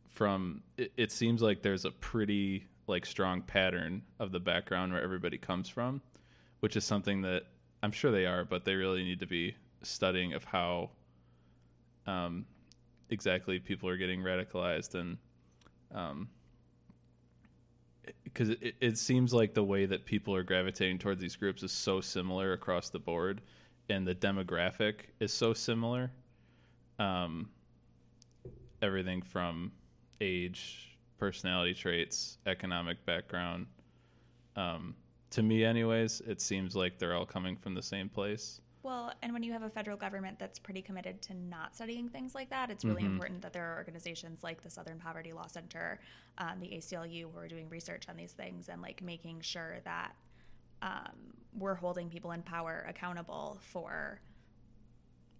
from it, it seems like there's a pretty like strong pattern of the background where everybody comes from, which is something that I'm sure they are, but they really need to be studying of how um, exactly people are getting radicalized and um, because it, it seems like the way that people are gravitating towards these groups is so similar across the board and the demographic is so similar. Um, everything from age personality traits economic background. Um, to me anyways it seems like they're all coming from the same place
Well, and when you have a federal government that's pretty committed to not studying things like that, it's really
Mhm.
important that there are organizations like the Southern Poverty Law Center, um, the ACLU, who are doing research on these things and like making sure that um, we're holding people in power accountable for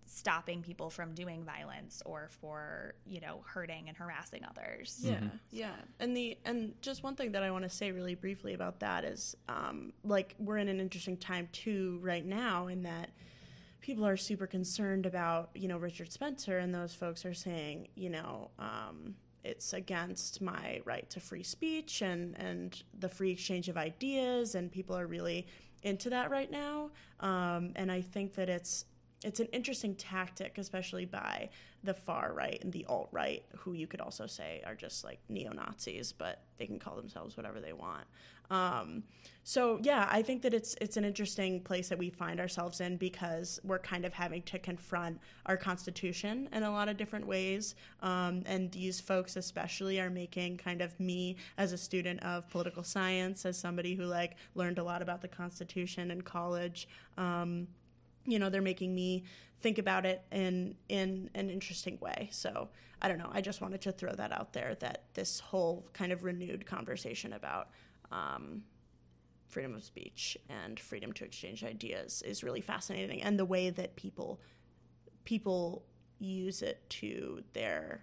stopping people from doing violence or for you know hurting and harassing others.
Yeah,
Mhm.
yeah. And the and just one thing that I want to say really briefly about that is, um, like we're in an interesting time too right now in that people are super concerned about you know Richard Spencer and those folks are saying you know um, it's against my right to free speech and and the free exchange of ideas and people are really into that right now um, and I think that it's it's an interesting tactic, especially by the far right and the alt right, who you could also say are just like neo Nazis, but they can call themselves whatever they want. Um, so yeah, I think that it's it's an interesting place that we find ourselves in because we're kind of having to confront our constitution in a lot of different ways, um, and these folks especially are making kind of me as a student of political science, as somebody who like learned a lot about the Constitution in college. Um, you know they're making me think about it in in an interesting way. So i don't know. I just wanted to throw that out there that this whole kind of renewed conversation about um, freedom of speech and freedom to exchange ideas is really fascinating and the way that people people use it to their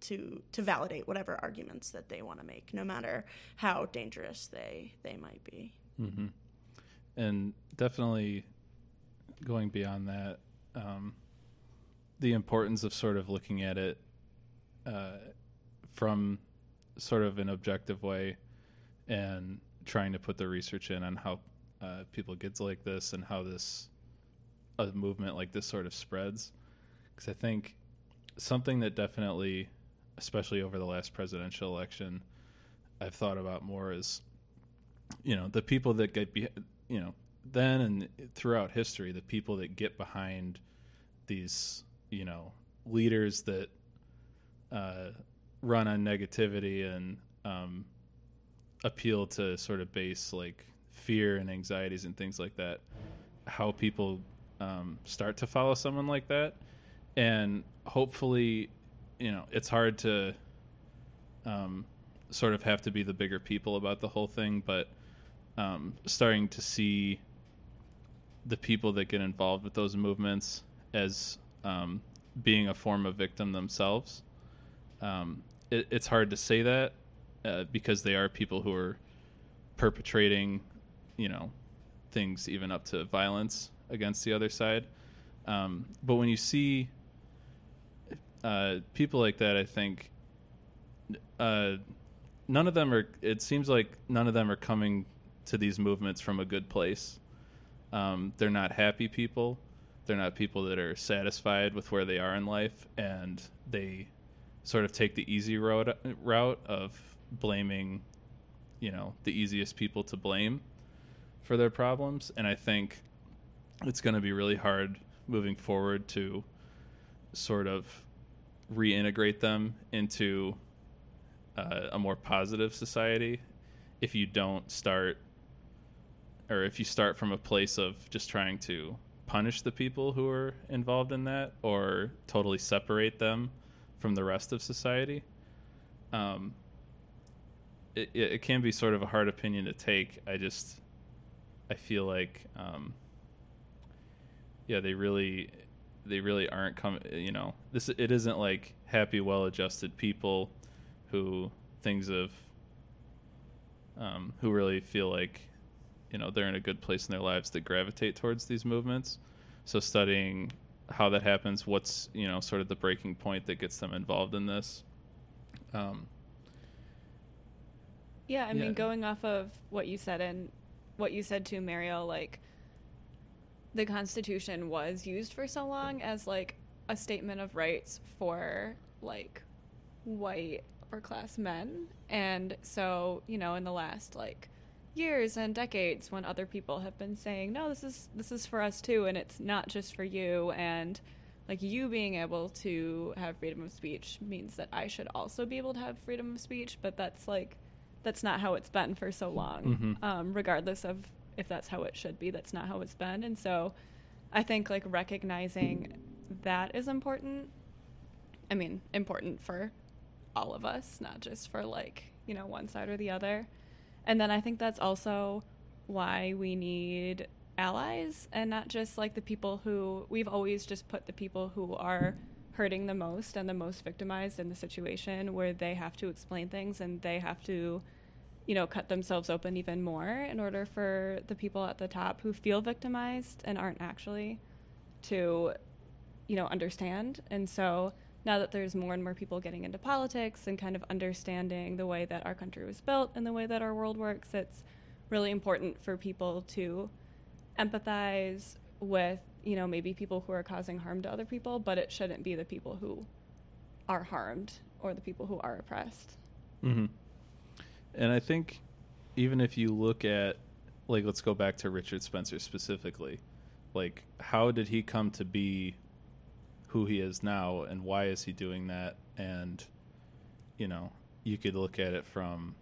to to validate whatever arguments that they want to make no matter how dangerous they they might be.
Hmm And definitely going beyond that, um, the importance of sort of looking at it uh, from sort of an objective way and trying to put the research in on how uh, people get like this and how this a movement like this sort of spreads. Because I think something that definitely, especially over the last presidential election, I've thought about more is, you know, the people that get, be, you know, then and throughout history, the people that get behind these, you know, leaders that uh, run on negativity and um, appeal to sort of base like fear and anxieties and things like that, how people um, start to follow someone like that. And hopefully, you know, it's hard to um, sort of have to be the bigger people about the whole thing, but um, starting to see the people that get involved with those movements as um, being a form of victim themselves. Um, it, it's hard to say that uh, because they are people who are perpetrating, you know, things even up to violence against the other side. Um, but when you see uh, people like that, I think uh, none of them are. It seems like none of them are coming to these movements from a good place. Um, they're not happy people. They're not people that are satisfied with where they are in life, and they sort of take the easy road route of blaming, you know, the easiest people to blame for their problems. And I think it's going to be really hard moving forward to sort of reintegrate them into uh, a more positive society if you don't start or if you start from a place of just trying to punish the people who are involved in that or totally separate them from the rest of society um, it, it, can be sort of a hard opinion to take. I just i feel like um, yeah they really they really aren't coming you know this it isn't like happy well adjusted people who things of um, who really feel like you know they're in a good place in their lives that gravitate towards these movements. So studying how that happens what's you know sort of the breaking point that gets them involved in this um,
Yeah, I
Yeah.
mean, going off of what you said and what you said to Mario, like the Constitution was used for so long as like a statement of rights for like white upper class men, and so you know, in the last like years and decades, when other people have been saying, "No, this is this is for us too," and it's not just for you, and like you being able to have freedom of speech means that I should also be able to have freedom of speech, but that's like that's not how it's been for so long.
Mhm.
Um, regardless of if that's how it should be, that's not how it's been. And so I think like recognizing that is important. I mean, important for all of us, not just for like, you know, one side or the other. And then I think that's also why we need allies and not just like the people who we've always just put the people who are hurting the most and the most victimized in the situation where they have to explain things and they have to you know cut themselves open even more in order for the people at the top who feel victimized and aren't actually to you know understand. And so now that there's more and more people getting into politics and kind of understanding the way that our country was built and the way that our world works it's really important for people to empathize with you know maybe people who are causing harm to other people but it shouldn't be the people who are harmed or the people who are oppressed
Mm-hmm. And I think even if you look at, like, let's go back to Richard Spencer specifically. Like, how did he come to be who he is now, and why is he doing that? And, you know, you could look at it from,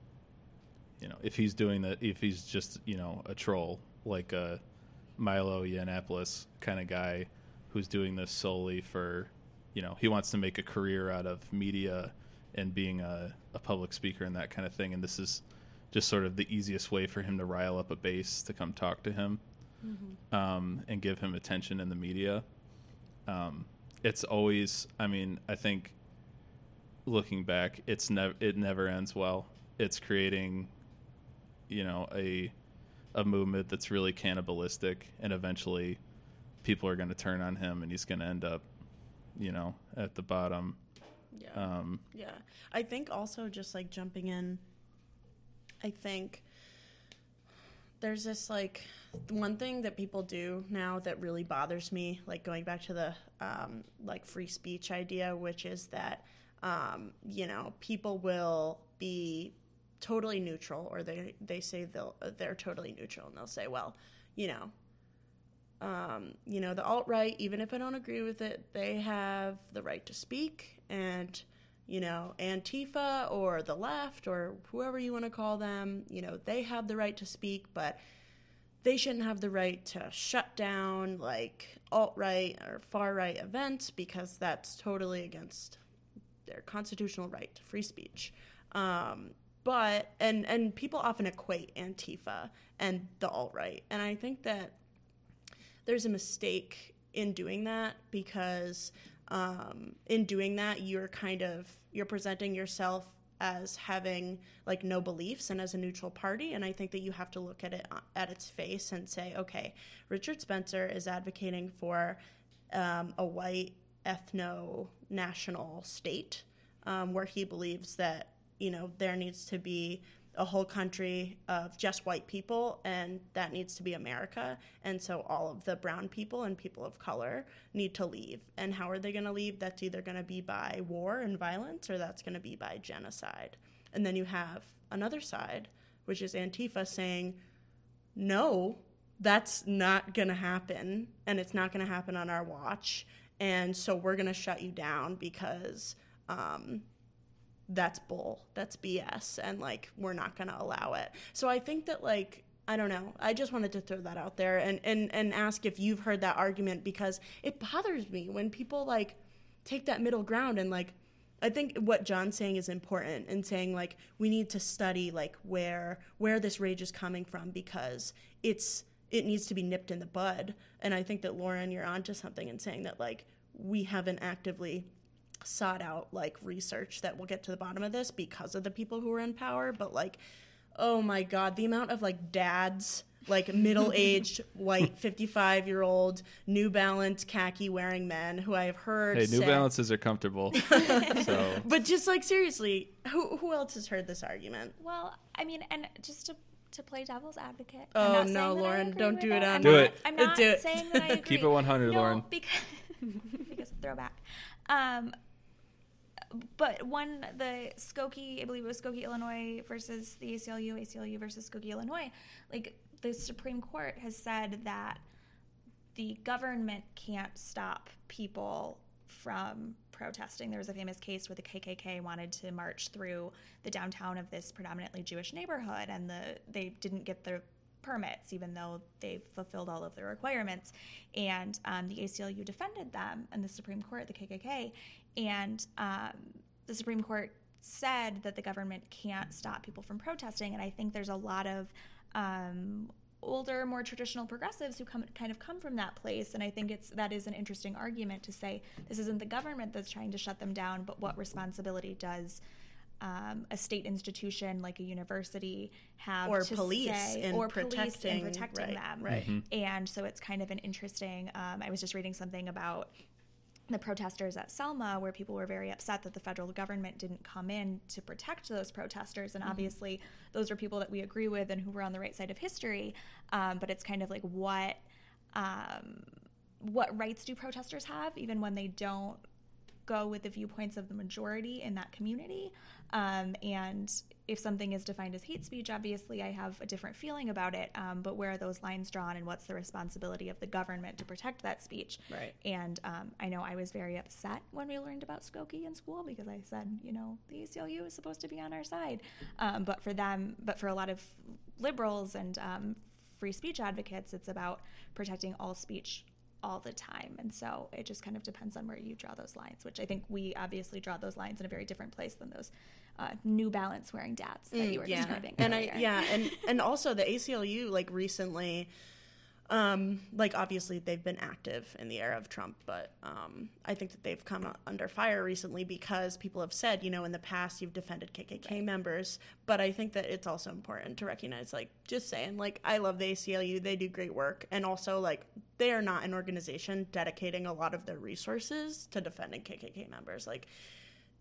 you know, if he's doing that, if he's just, you know, a troll, like a Milo Yiannopoulos kind of guy who's doing this solely for, you know, he wants to make a career out of media and being a, a public speaker and that kind of thing. And this is just sort of the easiest way for him to rile up a base to come talk to him um, and give him attention in the media. Um, it's always, I mean, I think looking back, it's never it never ends well. It's creating, you know, a a movement that's really cannibalistic, and eventually, people are going to turn on him, and he's going to end up, you know, at the bottom.
Yeah.
Um,
Yeah. I think also just like jumping in, I think there's this like one thing that people do now that really bothers me, like going back to the um, like free speech idea, which is that, um, you know, people will be totally neutral or they, they say they'll, they're totally neutral and they'll say, well, you know, um, you know, the alt right, even if I don't agree with it, they have the right to speak. And, you know, Antifa or the left or whoever you want to call them, you know, they have the right to speak, but they shouldn't have the right to shut down like alt right or far right events because that's totally against their constitutional right to free speech. Um, but and and people often equate Antifa and the alt right, and I think that there's a mistake in doing that because um, in doing that you're kind of you're presenting yourself as having like no beliefs and as a neutral party. And i think that you have to look at it uh, at its face and say okay richard spencer is advocating for um, a white ethno national state um, where he believes that you know there needs to be a whole country of just white people, and that needs to be America. And so all of the brown people and people of color need to leave. And how are they going to leave? That's either going to be by war and violence, or that's going to be by genocide. And then you have another side, which is Antifa saying, no, that's not going to happen, and it's not going to happen on our watch. And so we're going to shut you down because um, that's bull that's bs and like we're not going to allow it. So i think that like i don't know. I just wanted to throw that out there and and and ask if you've heard that argument because it bothers me when people like take that middle ground and like i think what john's saying is important and saying like we need to study like where where this rage is coming from because it's it needs to be nipped in the bud. And i think that lauren you're onto something in saying that like we haven't actively sought out like research that will get to the bottom of this because of the people who are in power but like oh my god the amount of like dads like middle-aged white 55 year old new balance khaki wearing men who i have heard
hey, New
say-
Balances are comfortable. so
but just like seriously who, who else has heard this argument
Well, I mean, and just to to play devil's advocate.
Oh,
I'm not
no,
saying that I
Lauren, don't do it on
I'm
Do
not,
it.
I'm not
Do it.
saying that I agree.
Keep it 100,
no,
Lauren.
Because, because throwback. Um, but one the Skokie, I believe it was Skokie, Illinois versus the ACLU, ACLU versus Skokie, Illinois. Like the Supreme Court has said that the government can't stop people from protesting. There was a famous case where the KKK wanted to march through the downtown of this predominantly Jewish neighborhood, and the they didn't get the permits, even though they've fulfilled all of the requirements. And um, the ACLU defended them in the Supreme Court, the KKK, and um, the Supreme Court said that the government can't stop people from protesting. And I think there's a lot of um, older, more traditional progressives who come kind of come from that place. And I think it's that is an interesting argument to say this isn't the government that's trying to shut them down, but what responsibility does um, a state institution like a university have
Or
to
police
say,
in
or police in
protecting-
protecting
right,
them
right.
and so it's kind of an interesting um, i was just reading something about the protesters at Selma, where people were very upset that the federal government didn't come in to protect those protesters. And obviously, those are people that we agree with and who were on the right side of history. Um, but it's kind of like what um, what rights do protesters have, even when they don't go with the viewpoints of the majority in that community. Um, and if something is defined as hate speech, obviously I have a different feeling about it. Um, but where are those lines drawn, and what's the responsibility of the government to protect that speech?
Right.
And um, I know I was very upset when we learned about Skokie in school because I said, you know, the ACLU is supposed to be on our side. Um, but for them, but for a lot of liberals and um, free speech advocates, it's about protecting all speech all the time. And so it just kind of depends on where you draw those lines, which I think we obviously draw those lines in a very different place than those uh, New Balance wearing dads that you were
Mm, yeah.
describing.
and
earlier.
I yeah, and and also the ACLU like recently, um, like obviously they've been active in the era of Trump, but um, I think that they've come under fire recently because people have said, you know, in the past you've defended KKK members, but I think that it's also important to recognize, like, just saying, like, I love the ACLU, they do great work, and also like they are not an organization dedicating a lot of their resources to defending KKK members, like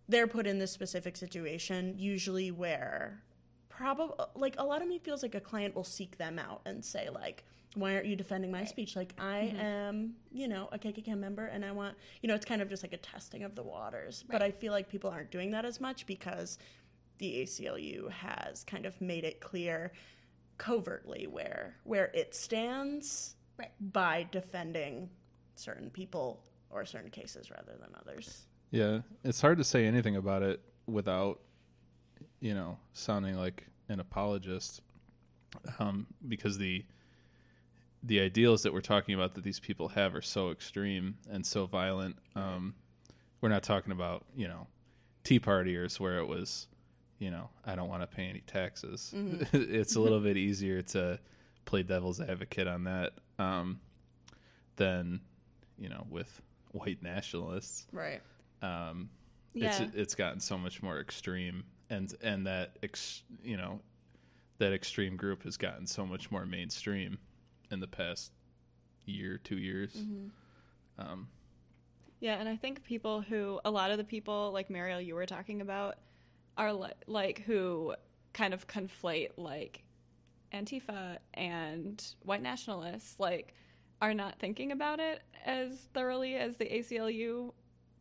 they're put in this specific situation usually where probably like a lot of me feels like a client will seek them out and say like why aren't you defending my speech? Like i am you know a kkk member and i want you know it's kind of just like a testing of the waters. But i feel like people aren't doing that as much because the aclu has kind of made it clear covertly where where it stands
Right.
by defending certain people or certain cases rather than others.
Yeah, it's hard to say anything about it without, you know, sounding like an apologist, um, because the the ideals that we're talking about that these people have are so extreme and so violent. Um, we're not talking about you know, Tea Partiers where it was, you know, I don't want to pay any taxes. it's a little bit easier to play devil's advocate on that um, than you know with white nationalists
right
um,
Yeah.
it's it's gotten so much more extreme, and and that ex, you know that extreme group has gotten so much more mainstream in the past year, two years. Um,
Yeah, and I think people who, a lot of the people, like Mariel, you were talking about, are li- like who kind of conflate like Antifa and white nationalists, like, are not thinking about it as thoroughly as the ACLU,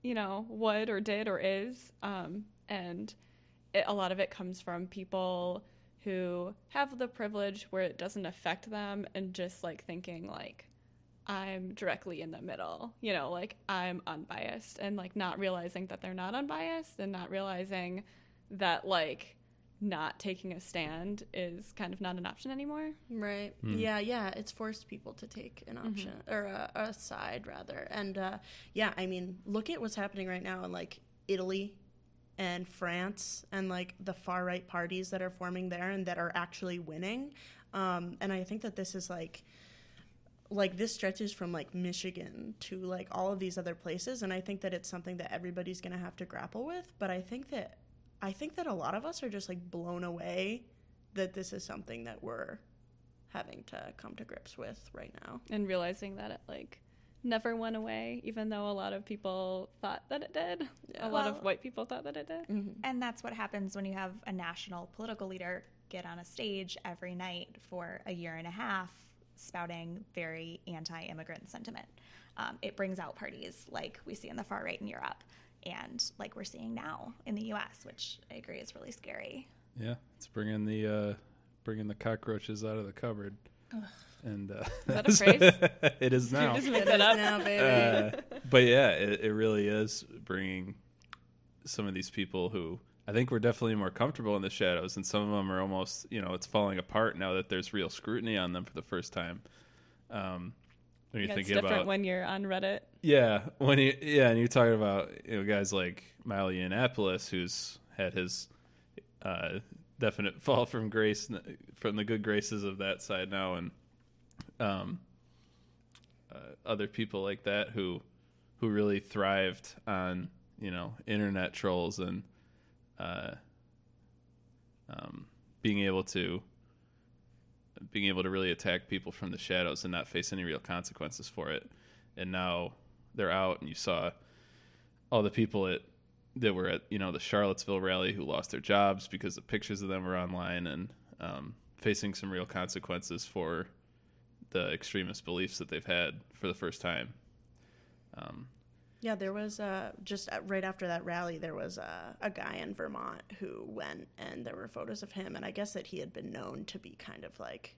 you know, would or did or is. Um, and it, a lot of it comes from people who have the privilege where it doesn't affect them and just like thinking, like, I'm directly in the middle, you know, like I'm unbiased and like not realizing that they're not unbiased and not realizing that like not taking a stand is kind of not an option anymore.
Right. Yeah, yeah. It's forced people to take an option or a, a side rather. And uh, yeah, I mean, look at what's happening right now in like Italy and France and like the far right parties that are forming there and that are actually winning. Um, and I think that this is like like this stretches from like Michigan to like all of these other places and I think that it's something that everybody's going to have to grapple with, but I think that I think that a lot of us are just like blown away that this is something that we're having to come to grips with right now.
And realizing that it like never went away, even though a lot of people thought that it did.
Yeah.
A lot
Well-
of white people thought that it did.
And that's what happens when you have a national political leader get on a stage every night for a year and a half spouting very anti immigrant sentiment. Um, it brings out parties like we see in the far right in Europe and like we're seeing now in the US, which I agree is really scary.
yeah, it's bringing the uh, bringing the cockroaches out of the cupboard. And uh,
that a phrase?
it is now.
Just make that up.
now, baby.
uh, but yeah, it, it really is bringing some of these people who I think we're definitely more comfortable in the shadows, and some of them are almost, you know, it's falling apart now that there's real scrutiny on them for the first time. Um, when you're
Yeah, it's
thinking
different
about,
when you're on Reddit.
yeah, when you, yeah, and you're talking about you know guys like Milo Yiannopoulos, who's had his uh, definite fall from grace from the good graces of that side now, and um, uh, other people like that who who really thrived on you know internet trolls and uh, um, being able to being able to really attack people from the shadows and not face any real consequences for it. And now they're out, and you saw all the people at that were at you know the Charlottesville rally who lost their jobs because the pictures of them were online and um, facing some real consequences for the extremist beliefs that they've had for the first time. Um,
Yeah, there was uh, just right after that rally, there was uh, a guy in Vermont who went, and there were photos of him, and I guess that he had been known to be kind of like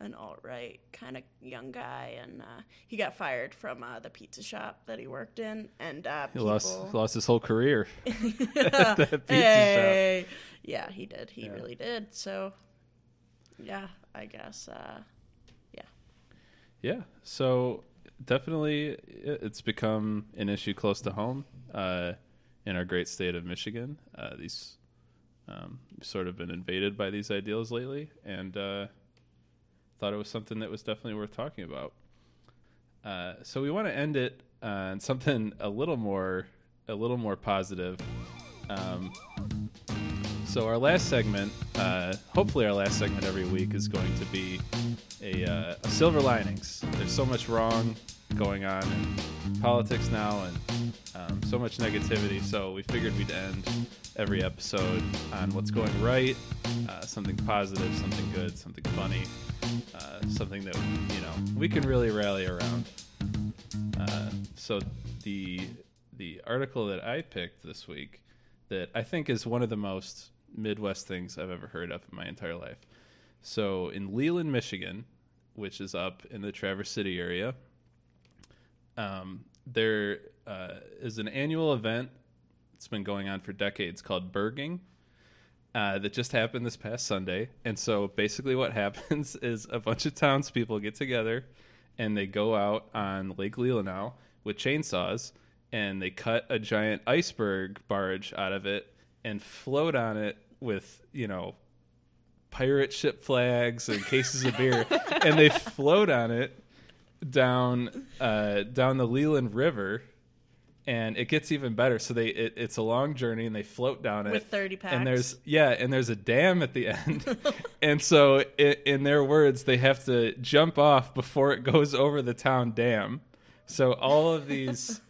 an alt right kind of young guy, and uh, he got fired from uh, the pizza shop that he worked in, and uh,
he
people...
lost lost his whole career.
that
pizza
hey. Yeah, he did. He
Yeah.
really did. So, yeah, I guess.
Yeah, so definitely it's become an issue close to home uh, in our great state of Michigan. Uh, these um, sort of been invaded by these ideals lately, and uh, thought it was something that was definitely worth talking about. Uh, so we want to end it on something a little more, a little more positive. Um, so our last segment, uh, hopefully our last segment every week is going to be a, uh, a silver linings. There's so much wrong going on in politics now, and um, so much negativity. So we figured we'd end every episode on what's going right, uh, something positive, something good, something funny, uh, something that you know we can really rally around. Uh, so the the article that I picked this week that I think is one of the most Midwest things I've ever heard of in my entire life. So in Leland, Michigan, which is up in the Traverse City area, um, there uh, is an annual event. It's been going on for decades called Berging. Uh, that just happened this past Sunday. And so basically, what happens is a bunch of townspeople get together and they go out on Lake Leelanau with chainsaws and they cut a giant iceberg barge out of it and float on it with, you know, pirate ship flags and cases of beer. and they float on it down uh, down the Leland River. And it gets even better. So they it, it's a long journey, and they float down it
With 30 packs.
And there's yeah, and there's a dam at the end, and so i in their words, they have to jump off before it goes over the town dam. So all of these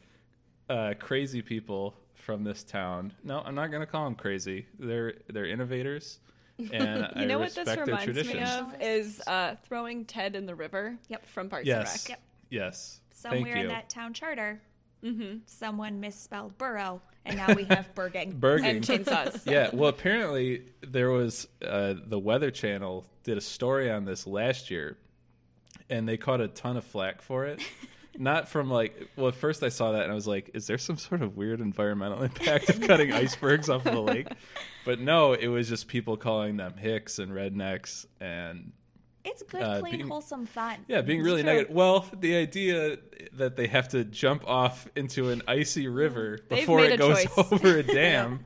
uh, crazy people from this town. No, I'm not going to call them crazy. They're they're innovators, and I
You know what this reminds me of is uh, throwing Ted in the river.
Yep.
From Parks
Yes.
and Rec.
Yep.
Yes.
Somewhere
Thank you.
in that town charter,
Mm-hmm.
someone misspelled burrow, and now we have Berging.
Berging.
And chainsaws.
yeah, well, apparently there was uh, the Weather Channel did a story on this last year, and they caught a ton of flack for it. Not from like, well, at first I saw that and I was like, is there some sort of weird environmental impact of cutting icebergs off of the lake? But no, it was just people calling them hicks and rednecks and
It's good,
Uh,
clean,
being-
wholesome fun.
yeah, being really negative. Well, the idea that they have to jump off into an icy river before it goes
choice.
over a dam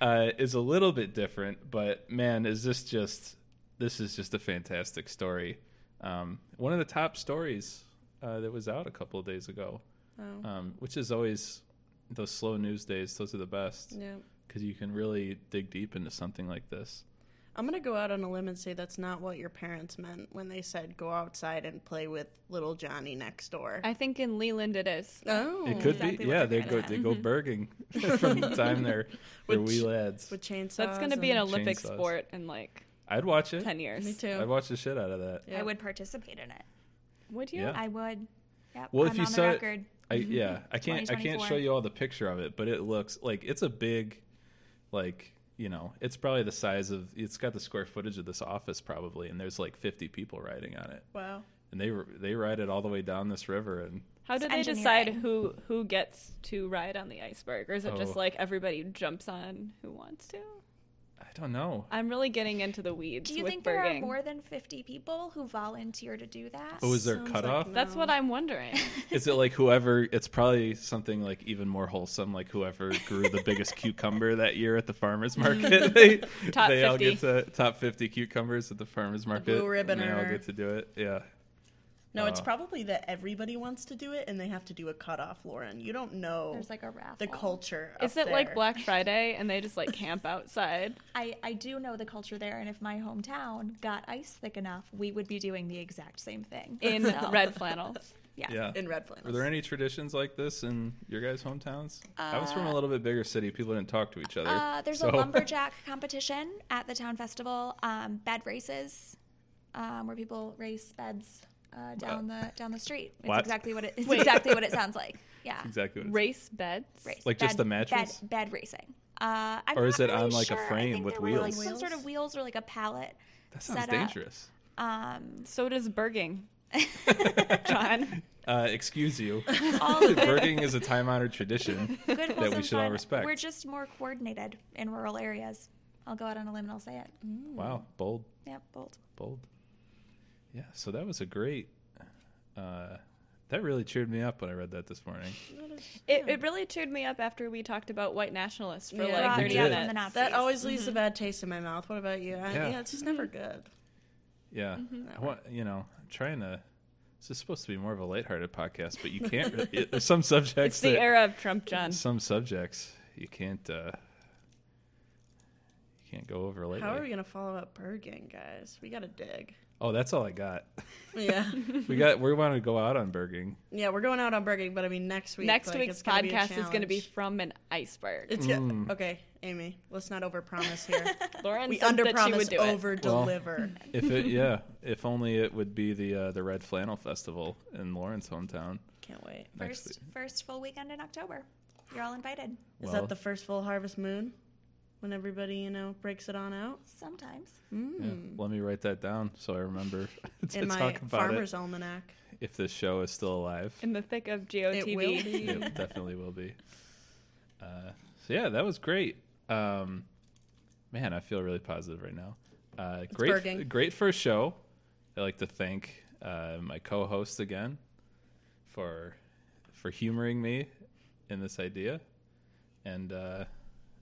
uh, is a little bit different. But man, is this just this is just a fantastic story. Um, one of the top stories uh, that was out a couple of days ago,
Oh,
um, which is always those slow news days. Those are the best
yeah.
because you can really dig deep into something like this.
I'm gonna go out on a limb and say that's not what your parents meant when they said go outside and play with little Johnny next door.
I think in Leland it is.
oh,
It could
exactly
be, yeah.
they're
go,
getting
they
at.
go berging from the time they're they're
With
wee lads.
with chainsaws.
That's going to be an Olympic
chainsaws.
sport in like
I'd watch it.
10 years.
Me too.
I'd watch the shit out of that.
Yeah.
I would participate in it.
Would you?
Yeah.
I would. Yep.
Well,
I'm
if you
on
saw
the
it- I mm-hmm. yeah, I can't I can't show you all the picture of it, but it looks like it's a big like, you know, it's probably the size of it's got the square footage of this office probably and there's like 50 people riding on it.
Wow.
And they they ride it all the way down this river and
How do they decide who who gets to ride on the iceberg, or is it just
Oh.
like everybody jumps on who wants to?
I don't know.
I'm really getting into the weeds
Do you
with
think there are more than 50 people who volunteer to do that?
Oh, is there a
Sounds
cutoff?
like
That's what I'm wondering.
Is it like whoever? It's probably something like even more wholesome, like whoever grew the biggest cucumber that year at the farmers mm. market. they
Top
they all get to top fifty cucumbers at the farmers market.
blue ribbon
and they all get to do it. Yeah.
No, it's
Uh,
probably that everybody wants to do it and they have to do a cutoff, Lauren. You don't know
There's like a raffle.
the culture.
Is
up
it like. Black Friday and they just like camp outside?
I, I do know the culture there, and if my hometown got ice thick enough, we would be doing the exact same thing.
in
So,
red flannels.
Yes.
Yeah.
in red flannels?
Were there any traditions like this in your guys' hometowns? I was from a
Uh,
little bit bigger city. People didn't talk to each other.
Uh, there's
so-
a lumberjack competition at the town festival. Um, bed races, um, where people race beds uh, down the down the street. It's
What?
exactly what it, it's
Wait.
exactly what it sounds like. Yeah.
exactly. What it's-
Race beds.
Race.
Like just the mattress?
Bed, bed racing. Uh, I'm
Or is
not
it on, like, a
sure. I
frame with
there were, like,
wheels?
some sort of wheels or like a pallet.
That sounds
set
dangerous.
Um,
So does berging. John.
Uh, excuse you.
all of it.
Berging is a time honored tradition
Good,
that we
wholesome
should all respect.
We're just more coordinated in rural areas. I'll go out on a limb and I'll say it.
Wow, bold,
Yep, bold.
bold. Yeah, so that was a great. Uh, that really cheered me up when I read that this morning.
It, it really cheered me up after we talked about white nationalists for
Yeah.
like 30
me up
minutes.
from the Nazis.
That always leaves a bad taste in my mouth. What about you? I,
Yeah.
yeah. it's just never good.
Yeah, I want you know, I'm trying to. This is supposed to be more of a lighthearted podcast, but you can't. really- there's some subjects.
It's the
that,
era of Trump, John.
Some subjects you can't. uh You can't go over lately.
How are we gonna follow up Berging, guys? We gotta dig.
Oh, that's all I got.
Yeah,
we got. We want to go out on Berging.
yeah, we're going out on Berging, but I mean next week.
Next
like,
week's
it's gonna
podcast is going to be from an iceberg.
It's
Mm.
yeah. Okay, Amy, let's not overpromise here.
Lauren
we
said
under
that she would
promise, over deliver.
If it, yeah, if only it would be the uh, the Red Flannel Festival in Lauren's hometown.
Can't wait.
First,
week.
first full weekend in October. You're all invited.
Is that the first full harvest moon? When everybody, you know, breaks it on out?
Sometimes.
Yeah,
Mm.
let me write that down so I remember to
In my
talk about
farmer's
it
almanac.
if this show is still alive.
In the thick of GOTV,
It will be.
it definitely will be. Uh, so yeah, that was great. Um, man, I feel really positive right now. Uh, great,
Berging.
great first show. I'd like to thank uh, my co-host again for for humoring me in this idea, and uh,